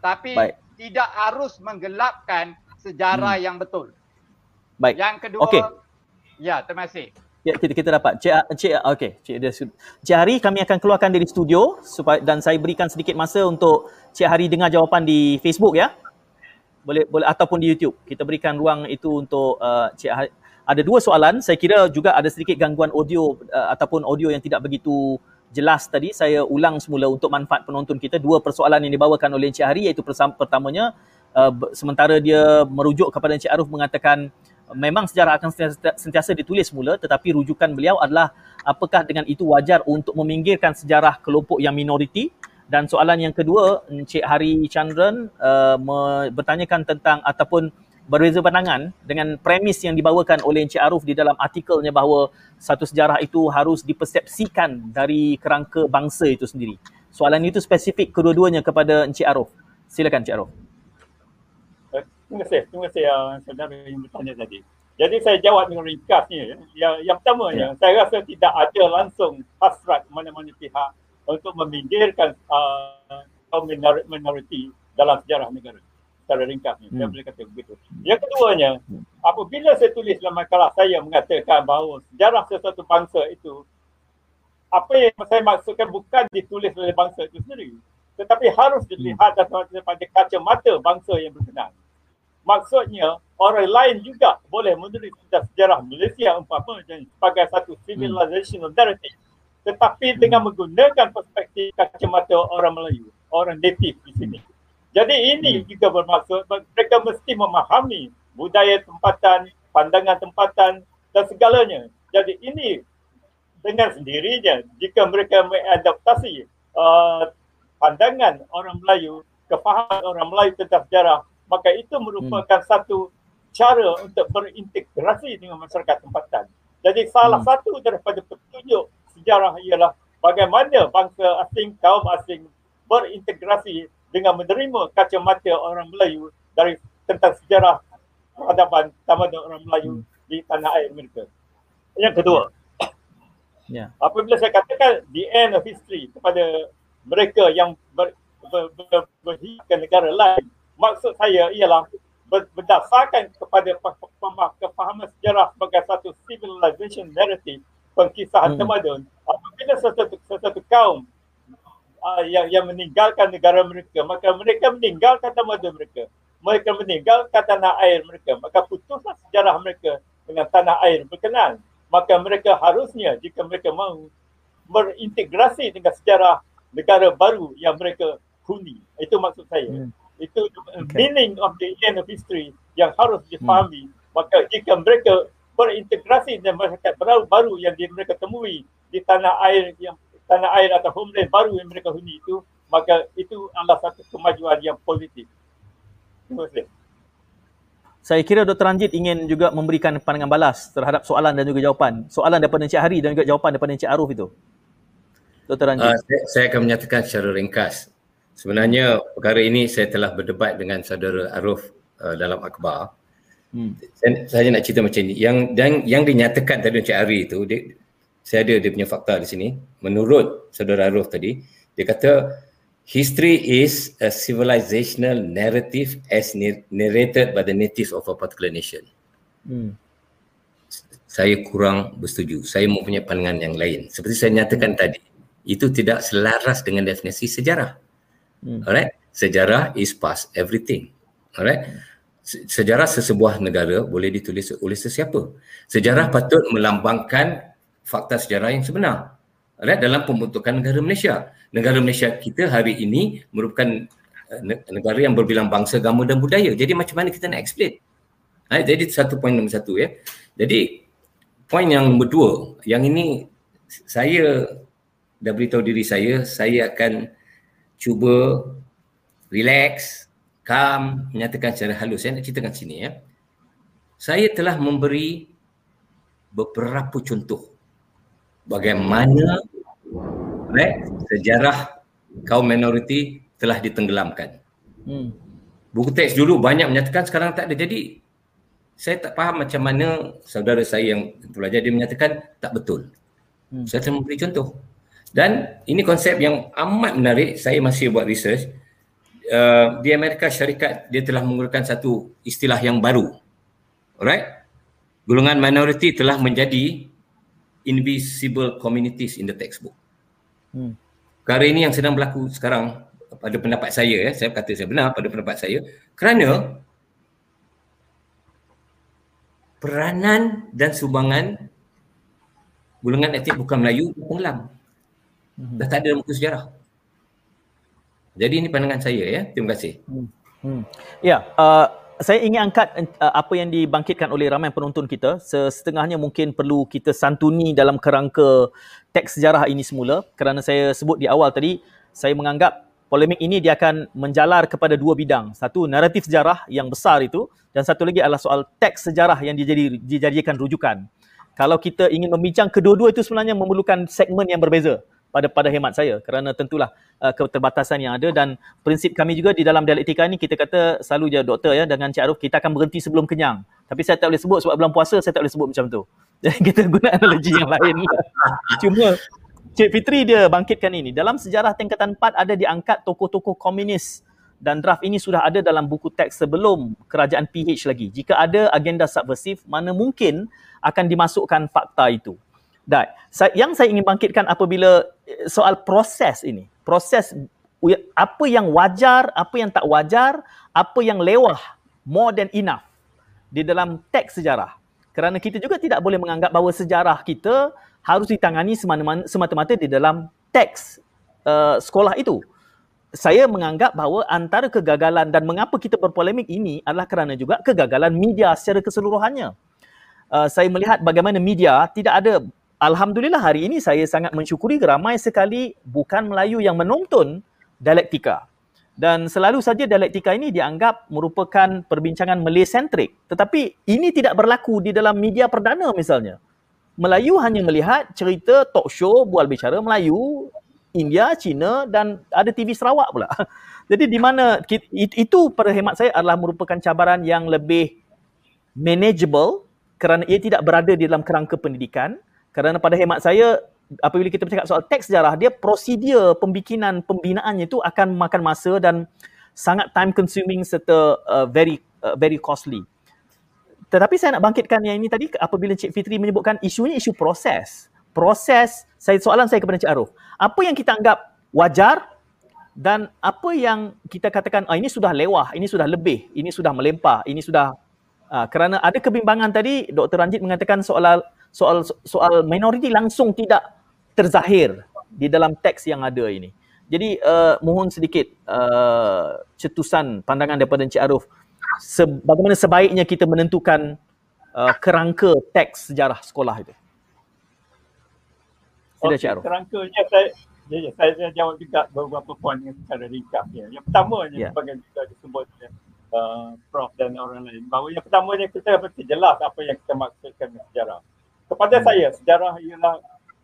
Tapi Baik. tidak harus menggelapkan sejarah hmm. yang betul. Baik. Yang kedua, okay. ya terima kasih. Ya, kita kita dapat. Cik Cik okey, Cik Cik Hari kami akan keluarkan dari studio supaya dan saya berikan sedikit masa untuk Cik Hari dengar jawapan di Facebook ya boleh boleh ataupun di YouTube. Kita berikan ruang itu untuk uh, Cik ha- ada dua soalan. Saya kira juga ada sedikit gangguan audio uh, ataupun audio yang tidak begitu jelas tadi. Saya ulang semula untuk manfaat penonton kita. Dua persoalan yang dibawakan oleh Encik Hari iaitu pertamanya uh, sementara dia merujuk kepada Encik Aruf mengatakan memang sejarah akan sentiasa, ditulis semula tetapi rujukan beliau adalah apakah dengan itu wajar untuk meminggirkan sejarah kelompok yang minoriti dan soalan yang kedua, Encik Hari Chandran uh, bertanyakan tentang ataupun berbeza pandangan dengan premis yang dibawakan oleh Encik Aruf di dalam artikelnya bahawa satu sejarah itu harus dipersepsikan dari kerangka bangsa itu sendiri. Soalan itu spesifik kedua-duanya kepada Encik Aruf. Silakan Encik Aruf. Terima kasih. Terima kasih yang saudara yang bertanya tadi. Jadi saya jawab dengan ringkasnya. Yang, yang pertama, ya. saya rasa tidak ada langsung hasrat mana-mana pihak untuk meminggirkan uh, kaum uh, minoriti dalam sejarah negara secara ringkasnya hmm. saya boleh kata begitu yang keduanya apabila saya tulis dalam makalah saya mengatakan bahawa sejarah sesuatu bangsa itu apa yang saya maksudkan bukan ditulis oleh bangsa itu sendiri tetapi harus dilihat hmm. daripada kacamata bangsa yang berkenaan maksudnya orang lain juga boleh menulis sejarah Malaysia umpamanya sebagai satu civilizational narrative tetapi dengan menggunakan perspektif kacamata orang Melayu, orang native di sini. Jadi ini hmm. juga bermaksud mereka mesti memahami budaya tempatan, pandangan tempatan dan segalanya. Jadi ini dengan sendirinya jika mereka mengadaptasi uh, pandangan orang Melayu, kefahaman orang Melayu tentang sejarah, maka itu merupakan hmm. satu cara untuk berintegrasi dengan masyarakat tempatan. Jadi salah hmm. satu daripada petunjuk sejarah ialah bagaimana bangsa asing, kaum asing berintegrasi dengan menerima kacamata orang Melayu dari tentang sejarah peradaban tamadun orang Melayu hmm. di tanah air mereka. Yang kedua, yeah. apabila saya katakan the end of history kepada mereka yang ber, ber, ber, ber, ke negara lain, maksud saya ialah berdasarkan kepada kefahaman sejarah sebagai satu civilization narrative pengkisahan hmm. tamadun apabila sesuatu sesuatu kaum uh, yang yang meninggalkan negara mereka maka mereka meninggalkan tamadun mereka mereka meninggalkan tanah air mereka maka putuslah sejarah mereka dengan tanah air berkenan maka mereka harusnya jika mereka mahu berintegrasi dengan sejarah negara baru yang mereka huni. Itu maksud saya. Hmm. Itu okay. meaning of the end of history yang harus difahami. Hmm. Maka jika mereka berintegrasi dengan masyarakat baru, baru yang di, mereka temui di tanah air yang tanah air atau homeland baru yang mereka huni itu, maka itu adalah satu kemajuan yang positif. Terima kasih. Saya kira Dr. Ranjit ingin juga memberikan pandangan balas terhadap soalan dan juga jawapan. Soalan daripada Encik Hari dan juga jawapan daripada Encik Aruf itu. Dr. Ranjit. Uh, saya, saya akan menyatakan secara ringkas. Sebenarnya perkara ini saya telah berdebat dengan saudara Aruf uh, dalam akhbar. Hmm. Saya, saya nak cerita macam ni. Yang dan yang dinyatakan tadi Encik Hari itu, dia, saya ada dia punya fakta di sini. Menurut saudara Aruf tadi, dia kata history is a civilizational narrative as narrated by the natives of a particular nation. Hmm. Saya kurang bersetuju. Saya mempunyai pandangan yang lain. Seperti saya nyatakan tadi, itu tidak selaras dengan definisi sejarah. Hmm. Alright? Sejarah is past everything. Alright? Sejarah sesebuah negara boleh ditulis oleh sesiapa. Sejarah patut melambangkan fakta sejarah yang sebenar. Alright? Dalam pembentukan negara Malaysia negara Malaysia kita hari ini merupakan eh, negara yang berbilang bangsa, agama dan budaya. Jadi macam mana kita nak explain? Ha, jadi satu poin nombor satu ya. Jadi poin yang nombor dua, yang ini saya dah beritahu diri saya, saya akan cuba relax, calm, menyatakan secara halus. Saya nak ceritakan sini ya. Saya telah memberi beberapa contoh bagaimana right, sejarah kaum minoriti telah ditenggelamkan. Hmm. Buku teks dulu banyak menyatakan sekarang tak ada. Jadi saya tak faham macam mana saudara saya yang pelajar dia menyatakan tak betul. Hmm. Saya akan memberi contoh. Dan ini konsep yang amat menarik. Saya masih buat research. Uh, di Amerika Syarikat dia telah menggunakan satu istilah yang baru. Alright? Golongan minoriti telah menjadi invisible communities in the textbook. Hmm. Perkara ini yang sedang berlaku sekarang pada pendapat saya, ya, saya kata saya benar pada pendapat saya kerana peranan dan sumbangan golongan etnik bukan Melayu tenggelam. Hmm. Dah tak ada dalam buku sejarah. Jadi ini pandangan saya ya. Terima kasih. Hmm. Hmm. Ya, uh, saya ingin angkat uh, apa yang dibangkitkan oleh ramai penonton kita. Setengahnya mungkin perlu kita santuni dalam kerangka teks sejarah ini semula kerana saya sebut di awal tadi, saya menganggap polemik ini dia akan menjalar kepada dua bidang. Satu, naratif sejarah yang besar itu dan satu lagi adalah soal teks sejarah yang dijadi, dijadikan rujukan. Kalau kita ingin membincang kedua-dua itu sebenarnya memerlukan segmen yang berbeza pada pada hemat saya. Kerana tentulah uh, keterbatasan yang ada dan prinsip kami juga di dalam dialektika ini kita kata selalu je doktor ya dengan Cik Arif kita akan berhenti sebelum kenyang. Tapi saya tak boleh sebut sebab bulan puasa saya tak boleh sebut macam tu. Jadi kita guna analogi yang lain cuma Cik Fitri dia bangkitkan ini. Dalam sejarah tingkatan 4 ada diangkat tokoh-tokoh komunis. Dan draft ini sudah ada dalam buku teks sebelum kerajaan PH lagi. Jika ada agenda subversif, mana mungkin akan dimasukkan fakta itu. Dan yang saya ingin bangkitkan apabila eh, soal proses ini, proses apa yang wajar, apa yang tak wajar, apa yang lewah, more than enough di dalam teks sejarah. Kerana kita juga tidak boleh menganggap bahawa sejarah kita harus ditangani semata-mata di dalam teks uh, sekolah itu. Saya menganggap bahawa antara kegagalan dan mengapa kita berpolemik ini adalah kerana juga kegagalan media secara keseluruhannya. Uh, saya melihat bagaimana media tidak ada Alhamdulillah hari ini saya sangat mensyukuri ramai sekali bukan Melayu yang menonton dialektika. Dan selalu saja dialektika ini dianggap merupakan perbincangan Malay-centric. Tetapi ini tidak berlaku di dalam media perdana misalnya. Melayu hanya melihat cerita talk show bual bicara Melayu, India, China dan ada TV Sarawak pula. Jadi di mana itu pada hemat saya adalah merupakan cabaran yang lebih manageable kerana ia tidak berada di dalam kerangka pendidikan kerana pada hemat saya apabila kita bercakap soal teks sejarah dia prosedur pembikinan pembinaannya itu akan memakan masa dan sangat time consuming serta uh, very uh, very costly. Tetapi saya nak bangkitkan yang ini tadi apabila Cik Fitri menyebutkan isunya isu proses. Proses, saya soalan saya kepada Cik Aruf. Apa yang kita anggap wajar dan apa yang kita katakan oh, ini sudah lewah, ini sudah lebih, ini sudah melempah, ini sudah uh, kerana ada kebimbangan tadi Dr. Ranjit mengatakan soal soal soal minoriti langsung tidak terzahir di dalam teks yang ada ini. Jadi uh, mohon sedikit uh, cetusan pandangan daripada Encik Arif se- bagaimana sebaiknya kita menentukan uh, kerangka teks sejarah sekolah itu. Sila okay, Cik Arif. Kerangkanya saya ya, ya, saya, saya jawab juga beberapa poin yang secara ringkas ya. Yang pertamanya yeah. sebagai juga disebut uh, Prof dan orang lain bahawa yang pertamanya kita mesti jelas apa yang kita maksudkan dengan sejarah. Kepada hmm. saya sejarah ialah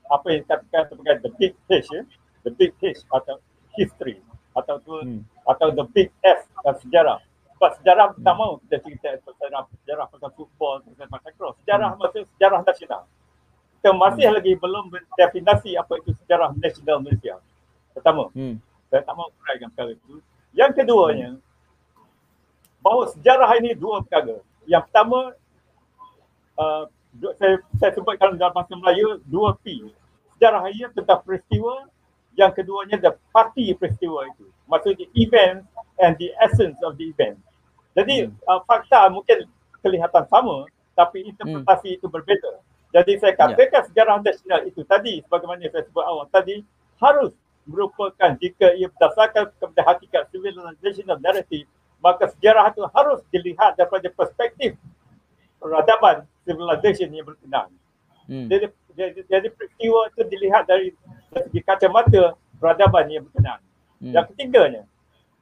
apa yang dikatakan sebagai the big fish ya the big H atau history atau tu hmm. atau the big S dan sejarah. Sebab sejarah hmm. pertama kita cerita sejarah sejarah pasal football, pasal pasal cross. Sejarah hmm. maksud sejarah nasional. Kita masih hmm. lagi belum definasi apa itu sejarah nasional Malaysia. Pertama, hmm. saya tak mahu uraikan perkara itu. Yang keduanya, hmm. bahawa sejarah ini dua perkara. Yang pertama, uh, saya, saya sebutkan dalam bahasa Melayu, dua P. Sejarah ini tentang peristiwa yang keduanya the party peristiwa itu. Maksudnya event and the essence of the event. Jadi hmm. uh, fakta mungkin kelihatan sama tapi interpretasi hmm. itu berbeza. Jadi saya ya. katakan yeah. sejarah nasional itu tadi sebagaimana saya sebut awal tadi harus merupakan jika ia berdasarkan kepada hakikat civilizational narrative maka sejarah itu harus dilihat daripada perspektif peradaban civilization yang berkenaan. Hmm. Jadi, jadi, jadi peristiwa itu dilihat dari segi kacamata peradaban yang berkenaan. Hmm. Yang ketiganya,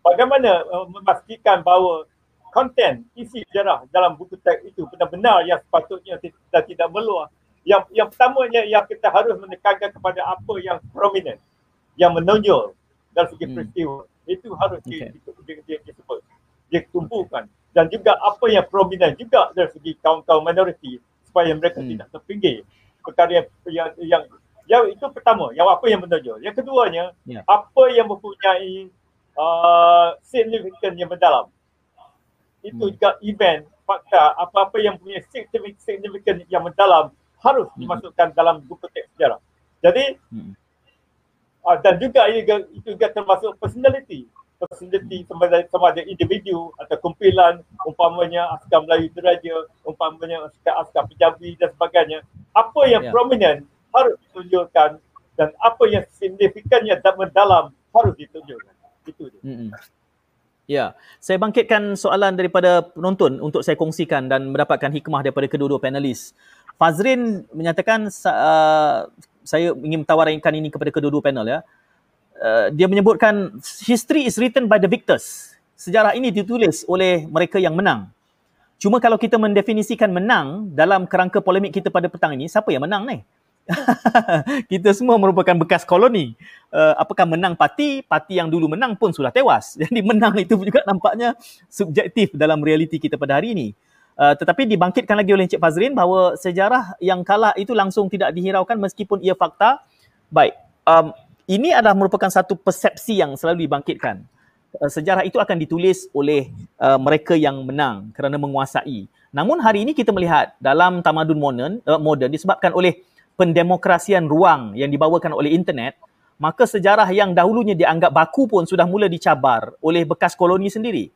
bagaimana uh, memastikan bahawa konten isi sejarah dalam buku teks itu benar-benar yang sepatutnya tidak, tidak meluah. Yang yang pertamanya yang kita harus menekankan kepada apa yang prominent, yang menonjol dari segi hmm. peristiwa. Itu harus okay. disebut, ditumpukan. Dan juga apa yang prominent juga dari segi kaum-kaum minoriti supaya mereka hmm. tidak terpinggir. Perkara yang, yang, yang yang itu pertama, yang apa yang menonjol. Yang keduanya, yeah. apa yang mempunyai uh, signifikan yang mendalam. Itu hmm. juga event, fakta, apa-apa yang punya signifikan yang mendalam harus hmm. dimasukkan dalam buku teks sejarah. Jadi, hmm. uh, dan juga itu juga termasuk personality. Personality sama sama ada individu atau kumpulan, umpamanya askar Melayu Diraja, umpamanya askar-askar Pejabi dan sebagainya. Apa yang yeah. prominent harus ditunjukkan dan apa yang signifikannya dan mendalam harus ditunjukkan. Itu dia. Mm-hmm. Ya, saya bangkitkan soalan daripada penonton untuk saya kongsikan dan mendapatkan hikmah daripada kedua-dua panelis. Fazrin menyatakan uh, saya ingin tawarkan ini kepada kedua-dua panel ya. Uh, dia menyebutkan history is written by the victors. Sejarah ini ditulis oleh mereka yang menang. Cuma kalau kita mendefinisikan menang dalam kerangka polemik kita pada petang ini, siapa yang menang ni? kita semua merupakan bekas koloni. Uh, apakah menang parti? Parti yang dulu menang pun sudah tewas. Jadi menang itu juga nampaknya subjektif dalam realiti kita pada hari ini. Uh, tetapi dibangkitkan lagi oleh Encik Fazrin bahawa sejarah yang kalah itu langsung tidak dihiraukan meskipun ia fakta. Baik, um, ini adalah merupakan satu persepsi yang selalu dibangkitkan. Uh, sejarah itu akan ditulis oleh uh, mereka yang menang kerana menguasai. Namun hari ini kita melihat dalam tamadun moden, uh, moden disebabkan oleh pendemokrasian ruang yang dibawakan oleh internet, maka sejarah yang dahulunya dianggap baku pun sudah mula dicabar oleh bekas koloni sendiri.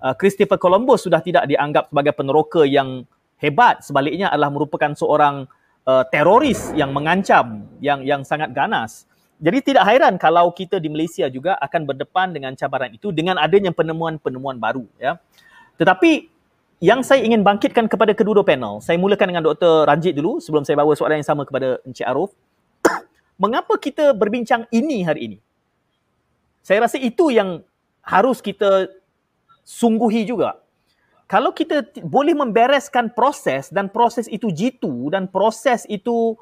Uh, Christopher Columbus sudah tidak dianggap sebagai peneroka yang hebat, sebaliknya adalah merupakan seorang uh, teroris yang mengancam, yang yang sangat ganas. Jadi tidak hairan kalau kita di Malaysia juga akan berdepan dengan cabaran itu dengan adanya penemuan-penemuan baru. Ya. Tetapi yang saya ingin bangkitkan kepada kedua-dua panel, saya mulakan dengan Dr. Ranjit dulu sebelum saya bawa soalan yang sama kepada Encik Arif. Mengapa kita berbincang ini hari ini? Saya rasa itu yang harus kita sungguhi juga. Kalau kita boleh membereskan proses dan proses itu jitu dan proses itu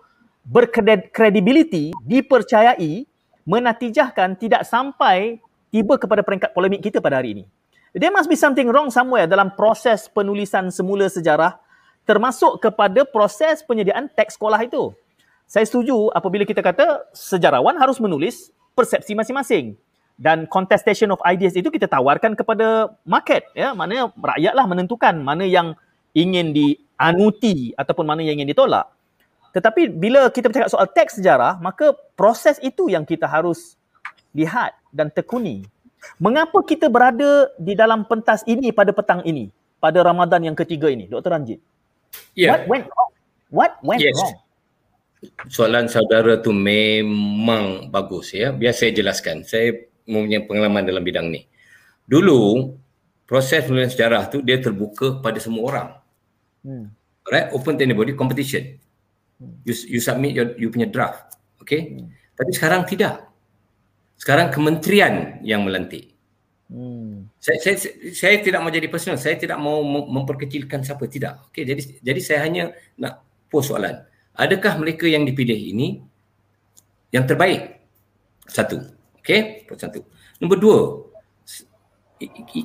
berkredibiliti, dipercayai, menatijahkan tidak sampai tiba kepada peringkat polemik kita pada hari ini. There must be something wrong somewhere dalam proses penulisan semula sejarah termasuk kepada proses penyediaan teks sekolah itu. Saya setuju apabila kita kata sejarawan harus menulis persepsi masing-masing dan contestation of ideas itu kita tawarkan kepada market ya mana rakyatlah menentukan mana yang ingin dianuti ataupun mana yang ingin ditolak. Tetapi bila kita bercakap soal teks sejarah maka proses itu yang kita harus lihat dan tekuni Mengapa kita berada di dalam pentas ini pada petang ini? Pada Ramadan yang ketiga ini, Dr. Ranjit? Yeah. What went Yes. wrong? Soalan saudara tu memang bagus ya. Biar saya jelaskan. Saya mempunyai pengalaman dalam bidang ni. Dulu proses penulisan sejarah tu dia terbuka pada semua orang. Hmm. Right? Open to anybody competition. You, you submit your you punya draft. Okay? Tapi sekarang tidak. Sekarang kementerian yang melantik. Hmm. Saya, saya, saya tidak mau jadi personal. Saya tidak mau mem- memperkecilkan siapa. Tidak. Okay, jadi jadi saya hanya nak pose soalan. Adakah mereka yang dipilih ini yang terbaik? Satu. Okay, satu. Nombor dua,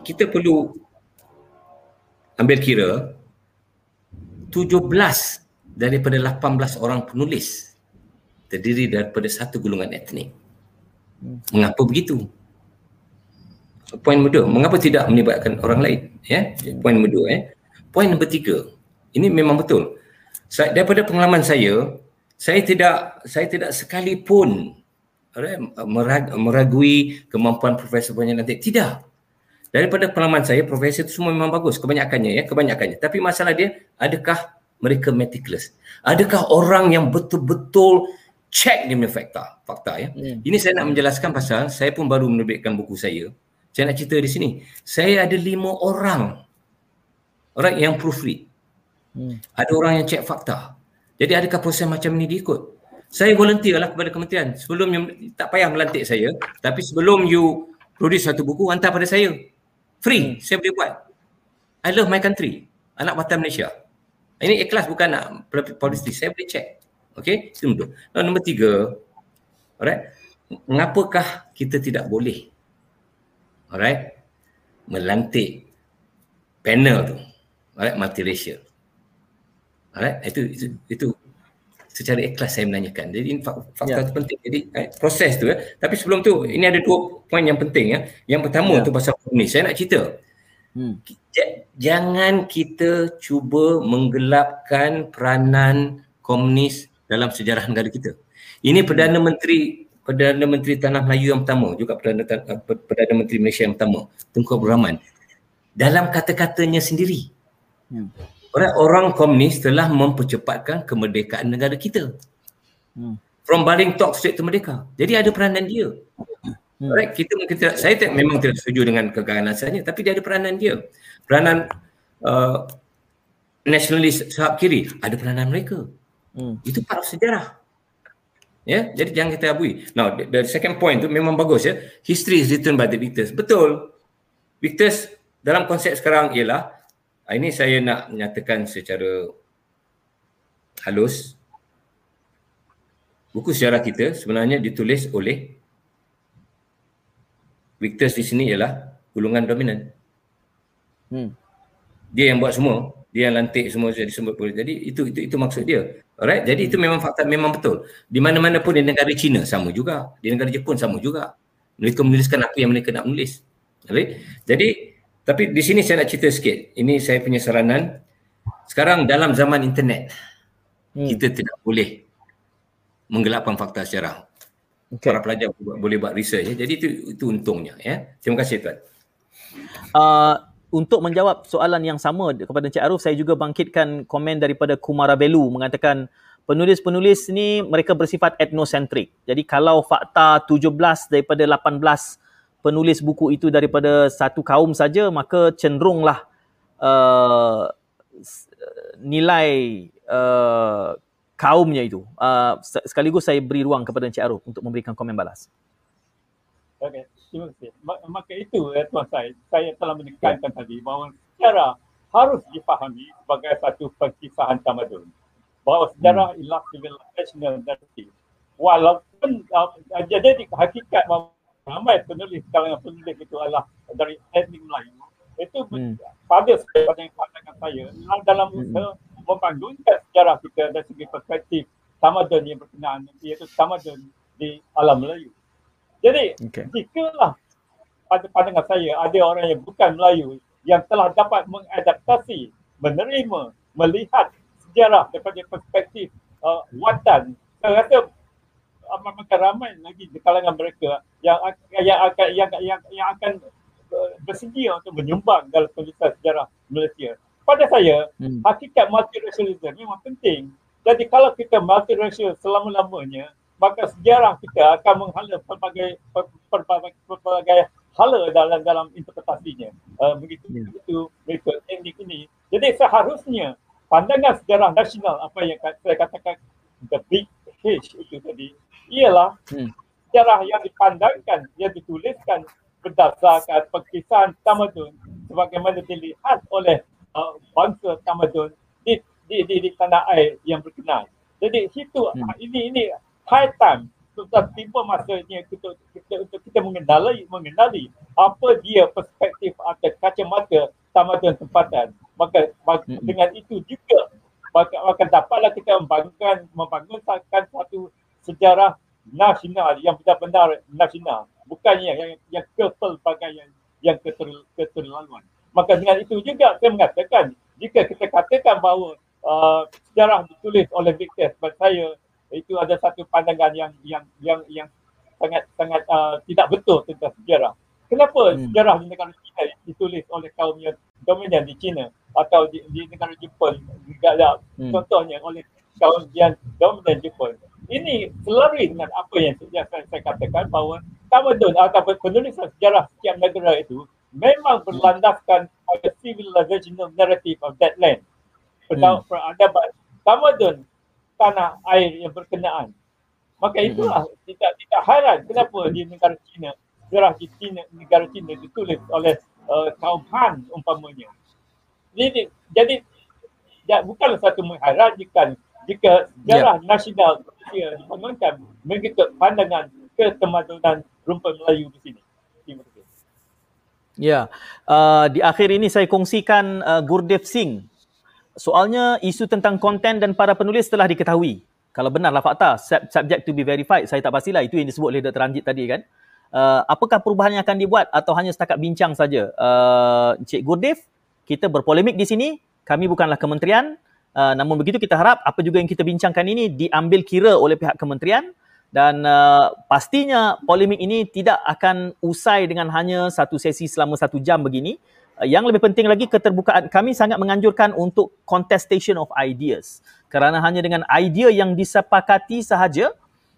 kita perlu ambil kira 17 daripada 18 orang penulis terdiri daripada satu golongan etnik. Mengapa begitu? Poin nombor dua, mengapa tidak melibatkan orang lain? Ya, poin nombor dua. Ya. Poin nombor tiga, ini memang betul. Saya, daripada pengalaman saya, saya tidak saya tidak sekalipun meragui kemampuan Profesor Banyak nanti. Tidak. Daripada pengalaman saya, profesor itu semua memang bagus. Kebanyakannya ya, kebanyakannya. Tapi masalah dia, adakah mereka meticulous? Adakah orang yang betul-betul check dia punya fakta? Fakta ya. Hmm. Ini saya nak menjelaskan pasal saya pun baru menerbitkan buku saya. Saya nak cerita di sini. Saya ada lima orang. Orang yang proofread. Hmm. Ada orang yang check fakta. Jadi adakah proses macam ni diikut? Saya volunteer lah kepada kementerian. Sebelum you, tak payah melantik saya. Tapi sebelum you produce satu buku, hantar pada saya. Free. Saya boleh buat. I love my country. Anak Batam Malaysia. Ini ikhlas bukan nak politik. Saya boleh check. Okay. Itu nombor dua. Lalu nombor tiga. Alright. Mengapakah kita tidak boleh alright melantik panel tu alright multiracial alright itu itu, itu secara ikhlas saya menanyakan jadi ini fak- fakta Ya. penting jadi eh, proses tu ya tapi sebelum tu ini ada dua poin yang penting ya yang pertama Ya. tu pasal ni saya nak cerita Hmm. Jangan kita cuba menggelapkan peranan komunis dalam sejarah negara kita. Ini Perdana Menteri Perdana Menteri Tanah Melayu yang pertama, juga Perdana eh, Per- Perdana Menteri Malaysia yang pertama, Tunku Abdul Rahman. Dalam kata-katanya sendiri. Hmm. Orang orang komunis telah mempercepatkan kemerdekaan negara kita. Hmm. From Baring Talk straight to Merdeka. Jadi ada peranan dia. Hmm. Right, kita mungkin tidak, saya tidak, memang tidak setuju dengan keganasannya, tapi dia ada peranan dia. Peranan uh, nasionalis sahab kiri, ada peranan mereka. Hmm. Itu part of sejarah. Ya, jadi jangan kita abui. Now, the, the second point tu memang bagus ya. History is written by the victors. Betul. Victors dalam konsep sekarang ialah ah, ini saya nak menyatakan secara halus buku sejarah kita sebenarnya ditulis oleh victors di sini ialah golongan dominan. Hmm. Dia yang buat semua, dia yang lantik semua jadi disebut polis. Jadi itu itu itu maksud dia. Alright, jadi itu memang fakta memang betul. Di mana-mana pun di negara China sama juga, di negara Jepun sama juga. Mereka menuliskan apa yang mereka nak menulis. Alright. Jadi tapi di sini saya nak cerita sikit. Ini saya punya saranan. Sekarang dalam zaman internet Hmm. kita tidak boleh menggelapkan fakta sejarah. Okay. Para pelajar boleh- buat research ya. Jadi itu itu untungnya ya. Terima kasih tuan. Uh, untuk menjawab soalan yang sama kepada Encik Arif, saya juga bangkitkan komen daripada Kumara Belu mengatakan penulis-penulis ni mereka bersifat etnosentrik. Jadi kalau fakta 17 daripada 18 penulis buku itu daripada satu kaum saja, maka cenderunglah uh, nilai uh, kaumnya itu. Uh, se- sekaligus saya beri ruang kepada Encik Arif untuk memberikan komen balas. Okey, terima kasih. Ma- Maka itu eh, Tuan Syed, saya telah menekankan tadi bahawa sejarah harus dipahami sebagai satu perkisahan tamadun. Bahawa sejarah ialah civilizational narrative. Walaupun uh, jadi hakikat bahawa ramai penulis kalangan penulis itu adalah dari etnik Melayu, itu Hmm. pada pandangan saya dalam usaha membangunkan sejarah kita dari segi perspektif tamadun yang berkenaan iaitu tamadun di alam Melayu. Jadi Okay. jikalah pada pandangan saya ada orang yang bukan Melayu yang telah dapat mengadaptasi, menerima, melihat sejarah daripada perspektif uh, watan, saya rasa amat makan ramai lagi di kalangan mereka yang yang akan yang yang, yang akan uh, bersedia untuk menyumbang dalam penulisan sejarah Malaysia. Pada saya, Hmm. hakikat multiracialism memang penting Jadi kalau kita multiracial selama-lamanya, maka sejarah kita akan menghala pelbagai pelbagai, pelbagai hala dalam dalam interpretasinya. Uh, begitu yeah. begitu mengikut teknik ini. Jadi seharusnya pandangan sejarah nasional apa yang saya katakan the big H itu tadi ialah hmm. sejarah yang dipandangkan, yang dituliskan berdasarkan perkisaan tamadun sebagaimana dilihat oleh uh, bangsa tamadun di, di, di, di tanah air yang berkenaan. Jadi situ hmm. ini ini high time sudah tiba masanya kita, kita untuk kita mengenali mengenali apa dia perspektif atau kacamata tamadun tempatan. Maka, maka hmm. dengan itu juga maka, maka dapatlah kita membangunkan membangunkan satu sejarah nasional yang benar-benar nasional bukannya yang yang kepelbagaian yang keter, keterlaluan. Maka dengan itu juga saya mengatakan jika kita katakan bahawa uh, sejarah ditulis oleh Victor sebab saya itu ada satu pandangan yang yang yang yang sangat sangat uh, tidak betul tentang sejarah. Kenapa hmm. sejarah di negara China ditulis oleh kaum yang dominan di China atau di, di negara Jepun juga hmm. contohnya oleh kaum yang dominan Jepun. Ini selaras dengan apa yang saya, saya katakan bahawa tamadun atau penulisan sejarah setiap negara itu memang hmm. berlandaskan pada civilizational narrative of that land. Hmm. Peradaban tamadun tanah air yang berkenaan. Maka hmm. itulah hmm. tidak tidak heran kenapa di negara China sejarah di China, negara China ditulis oleh uh, kaum Han umpamanya. Jadi, jadi ya, bukanlah satu mengherankan jika sejarah yeah. nasional Malaysia dibangunkan mengikut pandangan ketemadunan rumput Melayu di sini. Ya, uh, di akhir ini saya kongsikan uh, Gurdev Singh. Soalnya isu tentang konten dan para penulis telah diketahui. Kalau benarlah fakta, subject to be verified, saya tak pastilah itu yang disebut oleh Dr. Ranjit tadi kan. Uh, apakah perubahan yang akan dibuat atau hanya setakat bincang saja? Uh, Encik Gurdev, kita berpolemik di sini. Kami bukanlah kementerian. Uh, namun begitu kita harap apa juga yang kita bincangkan ini diambil kira oleh pihak kementerian dan uh, pastinya polemik ini tidak akan usai dengan hanya satu sesi selama satu jam begini. Uh, yang lebih penting lagi keterbukaan kami sangat menganjurkan untuk contestation of ideas kerana hanya dengan idea yang disepakati sahaja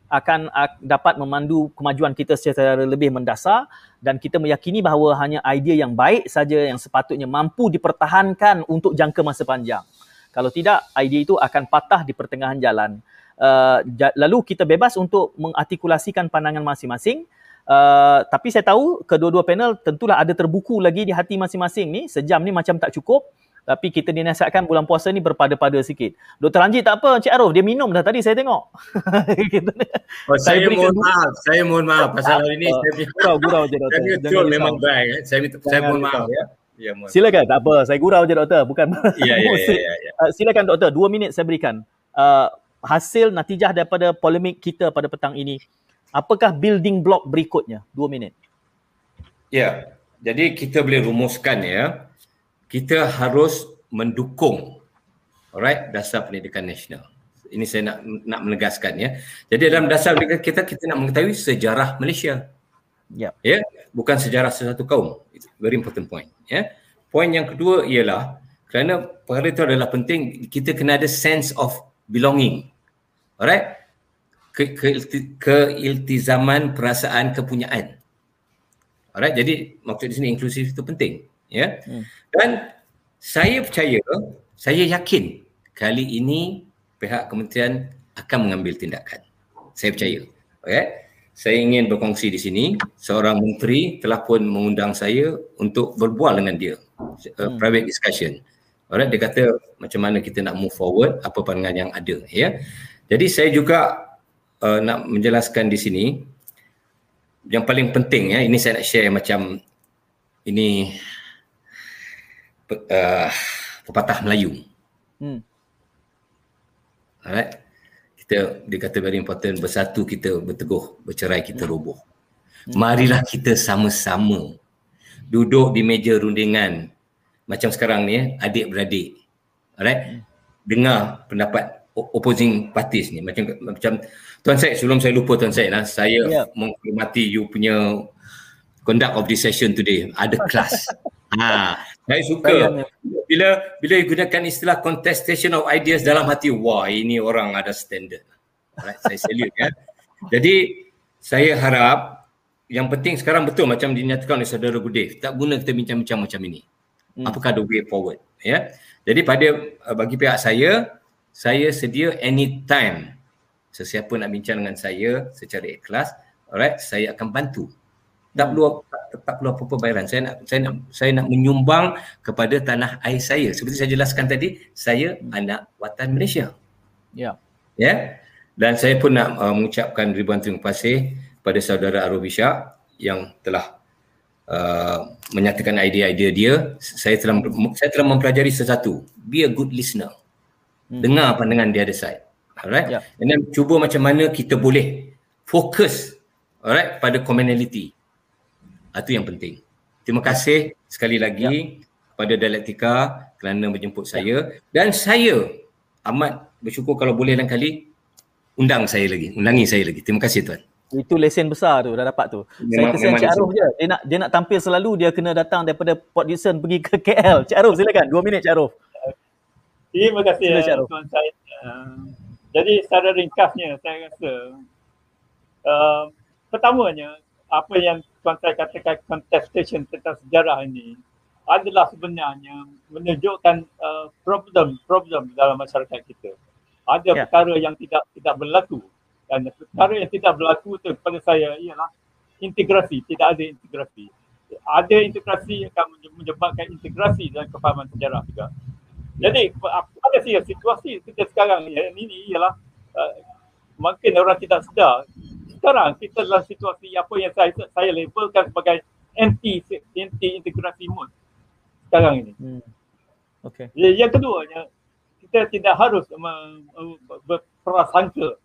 akan uh, dapat memandu kemajuan kita secara lebih mendasar dan kita meyakini bahawa hanya idea yang baik saja yang sepatutnya mampu dipertahankan untuk jangka masa panjang. Kalau tidak, idea itu akan patah di pertengahan jalan. Uh, lalu kita bebas untuk mengartikulasikan pandangan masing-masing. Uh, tapi saya tahu kedua-dua panel tentulah ada terbuku lagi di hati masing-masing ni. Sejam ni macam tak cukup. Tapi kita dinasihatkan bulan puasa ni berpada-pada sikit. Dr. Ranjit tak apa, Encik Arif, dia minum dah tadi saya tengok. oh, saya, saya mohon maaf, saya mohon maaf pasal hari ni saya gurau, gurau je doktor. Saya betul memang baik. Eh. Saya, saya mohon maaf ya. Ya, silakan, tak apa. Saya gurau je doktor. Bukan. Ya, ya, ya, ya, ya. Uh, silakan doktor, dua minit saya berikan. Uh, hasil natijah daripada polemik kita pada petang ini. Apakah building block berikutnya? Dua minit. Ya, jadi kita boleh rumuskan ya. Kita harus mendukung alright, dasar pendidikan nasional. Ini saya nak nak menegaskan ya. Jadi dalam dasar pendidikan kita, kita nak mengetahui sejarah Malaysia. Ya. Yeah. Ya, bukan sejarah sesuatu kaum. It's very important point. Ya. Poin yang kedua ialah kerana perkara itu adalah penting kita kena ada sense of belonging. Alright? Ke, ke, keiltizaman perasaan kepunyaan. Alright, jadi maksud di sini inklusif itu penting. Ya. Hmm. Dan saya percaya, saya yakin kali ini pihak kementerian akan mengambil tindakan. Saya percaya. Okay? saya ingin berkongsi di sini seorang menteri telah pun mengundang saya untuk berbual dengan dia hmm. private discussion alright dia kata macam mana kita nak move forward apa pandangan yang ada ya jadi saya juga uh, nak menjelaskan di sini yang paling penting ya ini saya nak share macam ini uh, pepatah Melayu hmm. alright kita dia kata very important bersatu kita berteguh bercerai kita hmm. roboh hmm. marilah kita sama-sama duduk di meja rundingan macam sekarang ni eh, adik beradik alright hmm. dengar pendapat opposing parties ni macam macam tuan saya sebelum saya lupa tuan saya lah saya yeah. menghormati you punya conduct of this session today ada kelas Ha, saya suka bila bila gunakan istilah contestation of ideas dalam hati wah ini orang ada standard. Right, saya salute ya. Jadi saya harap yang penting sekarang betul macam dinyatakan oleh saudara Gudev, tak guna kita bincang-bincang macam ini. Hmm. Apakah the way forward? Ya. Jadi pada bagi pihak saya, saya sedia anytime sesiapa nak bincang dengan saya secara ikhlas, alright, saya akan bantu tak perlu tak perlu apa-apa bayaran. Saya nak saya nak saya nak menyumbang kepada tanah air saya. Seperti saya jelaskan tadi, saya anak watan Malaysia. Ya. Yeah. Ya. Yeah? Dan saya pun nak uh, mengucapkan ribuan terima kasih pada saudara Arul Bishak yang telah uh, menyatakan idea-idea dia. Saya telah saya telah mempelajari sesuatu. Be a good listener. Hmm. Dengar pandangan dia ada side. Alright. Yeah. Dan cuba macam mana kita boleh fokus alright pada commonality itu ah, yang penting. Terima kasih sekali lagi ya. kepada Dialektika kerana menjemput saya dan saya amat bersyukur kalau boleh lain kali undang saya lagi, undangi saya lagi. Terima kasih tuan. Itu lesen besar tu dah dapat tu. Memang, saya kesian Cik Arif je. Dia nak dia nak tampil selalu dia kena datang daripada Port Dickson pergi ke KL. Cik Arif silakan. Dua minit Cik Terima kasih Sila, tuan saya. Uh, jadi secara ringkasnya saya rasa uh, pertamanya apa yang tuan saya katakan contestation tentang sejarah ini adalah sebenarnya menunjukkan uh, problem problem dalam masyarakat kita. Ada yeah. perkara yang tidak tidak berlaku dan perkara yang tidak berlaku itu kepada saya ialah integrasi, tidak ada integrasi. Ada integrasi akan menyebabkan integrasi dalam kefahaman sejarah juga. Jadi pada saya situasi kita sekarang ini ialah uh, mungkin orang tidak sedar sekarang kita dalam situasi apa yang saya saya labelkan sebagai anti anti integrasi mode sekarang ini. Hmm. Okay. Yang keduanya kita tidak harus berprasangka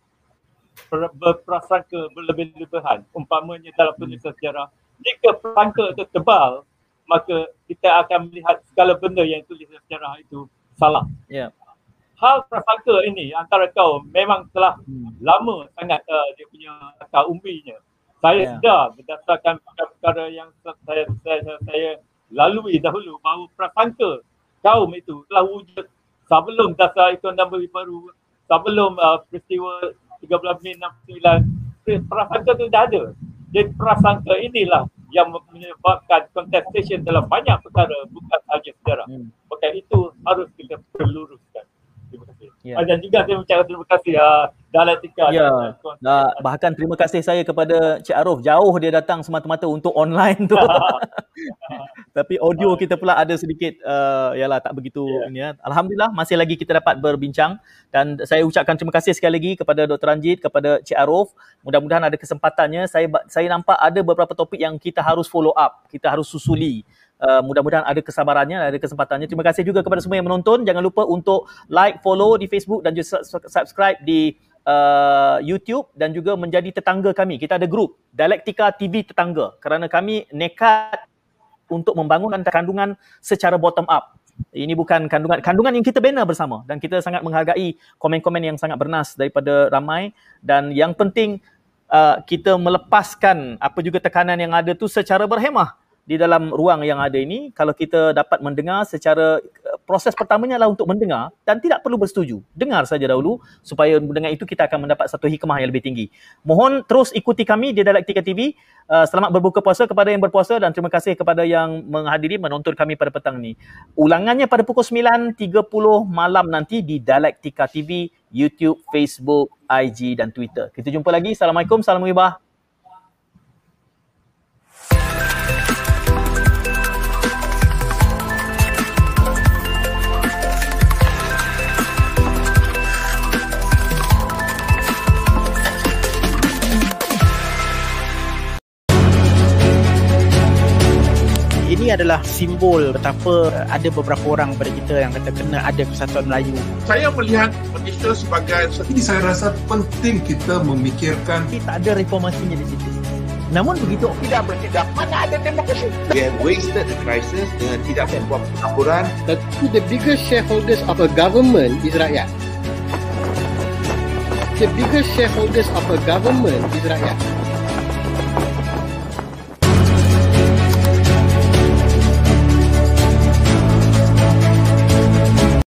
berprasangka berlebih-lebihan umpamanya dalam penulisan sejarah jika prasangka itu tebal maka kita akan melihat segala benda yang tulisan sejarah itu salah. Yeah hal prasangka ini antara kau memang telah hmm. lama sangat uh, dia punya akar umbinya. Saya yeah. sedar berdasarkan perkara yang saya, saya, saya lalui dahulu bahawa prasangka kaum itu telah wujud sebelum dasar ekonomi baru, sebelum uh, peristiwa 13 Mei 69, prasangka itu dah ada. Jadi prasangka inilah yang menyebabkan contestation dalam banyak perkara bukan sahaja sejarah. Hmm. Maka itu harus kita Yeah. Ya. Dan juga saya ucapkan terima kasih uh, Dialektika. Ya. Yeah. bahkan terima kasih saya kepada Cik Arif. Jauh dia datang semata-mata untuk online tu. Tapi audio kita pula ada sedikit uh, yalah tak begitu yeah. ini ya. Alhamdulillah masih lagi kita dapat berbincang dan saya ucapkan terima kasih sekali lagi kepada Dr. Ranjit, kepada Cik Arif. Mudah-mudahan ada kesempatannya saya saya nampak ada beberapa topik yang kita harus follow up, kita harus susuli. Uh, mudah-mudahan ada kesabarannya, ada kesempatannya. Terima kasih juga kepada semua yang menonton. Jangan lupa untuk like, follow di Facebook dan juga subscribe di uh, YouTube dan juga menjadi tetangga kami. Kita ada grup Dialektika TV Tetangga kerana kami nekat untuk membangunkan kandungan secara bottom up. Ini bukan kandungan kandungan yang kita bina bersama dan kita sangat menghargai komen-komen yang sangat bernas daripada ramai dan yang penting uh, kita melepaskan apa juga tekanan yang ada tu secara berhemah di dalam ruang yang ada ini kalau kita dapat mendengar secara eh, proses pertamanya adalah untuk mendengar dan tidak perlu bersetuju. Dengar saja dahulu supaya dengan itu kita akan mendapat satu hikmah yang lebih tinggi. Mohon terus ikuti kami di Dialektika TV. Uh, eh, selamat berbuka puasa kepada yang berpuasa dan terima kasih kepada yang menghadiri menonton kami pada petang ini. Ulangannya pada pukul 9.30 malam nanti di Dialektika TV, YouTube, Facebook, IG dan Twitter. Kita jumpa lagi. Assalamualaikum. Salam wibah. Ini adalah simbol betapa ada beberapa orang pada kita yang kata kena ada kesatuan Melayu. Saya melihat Malaysia sebagai ini saya rasa penting kita memikirkan tak ada reformasinya di situ. Namun begitu tidak bertindak mana ada demokrasi. We have wasted the crisis dengan tidak membuat laporan. Tapi the biggest shareholders of a government is rakyat. The biggest shareholders of a government is rakyat.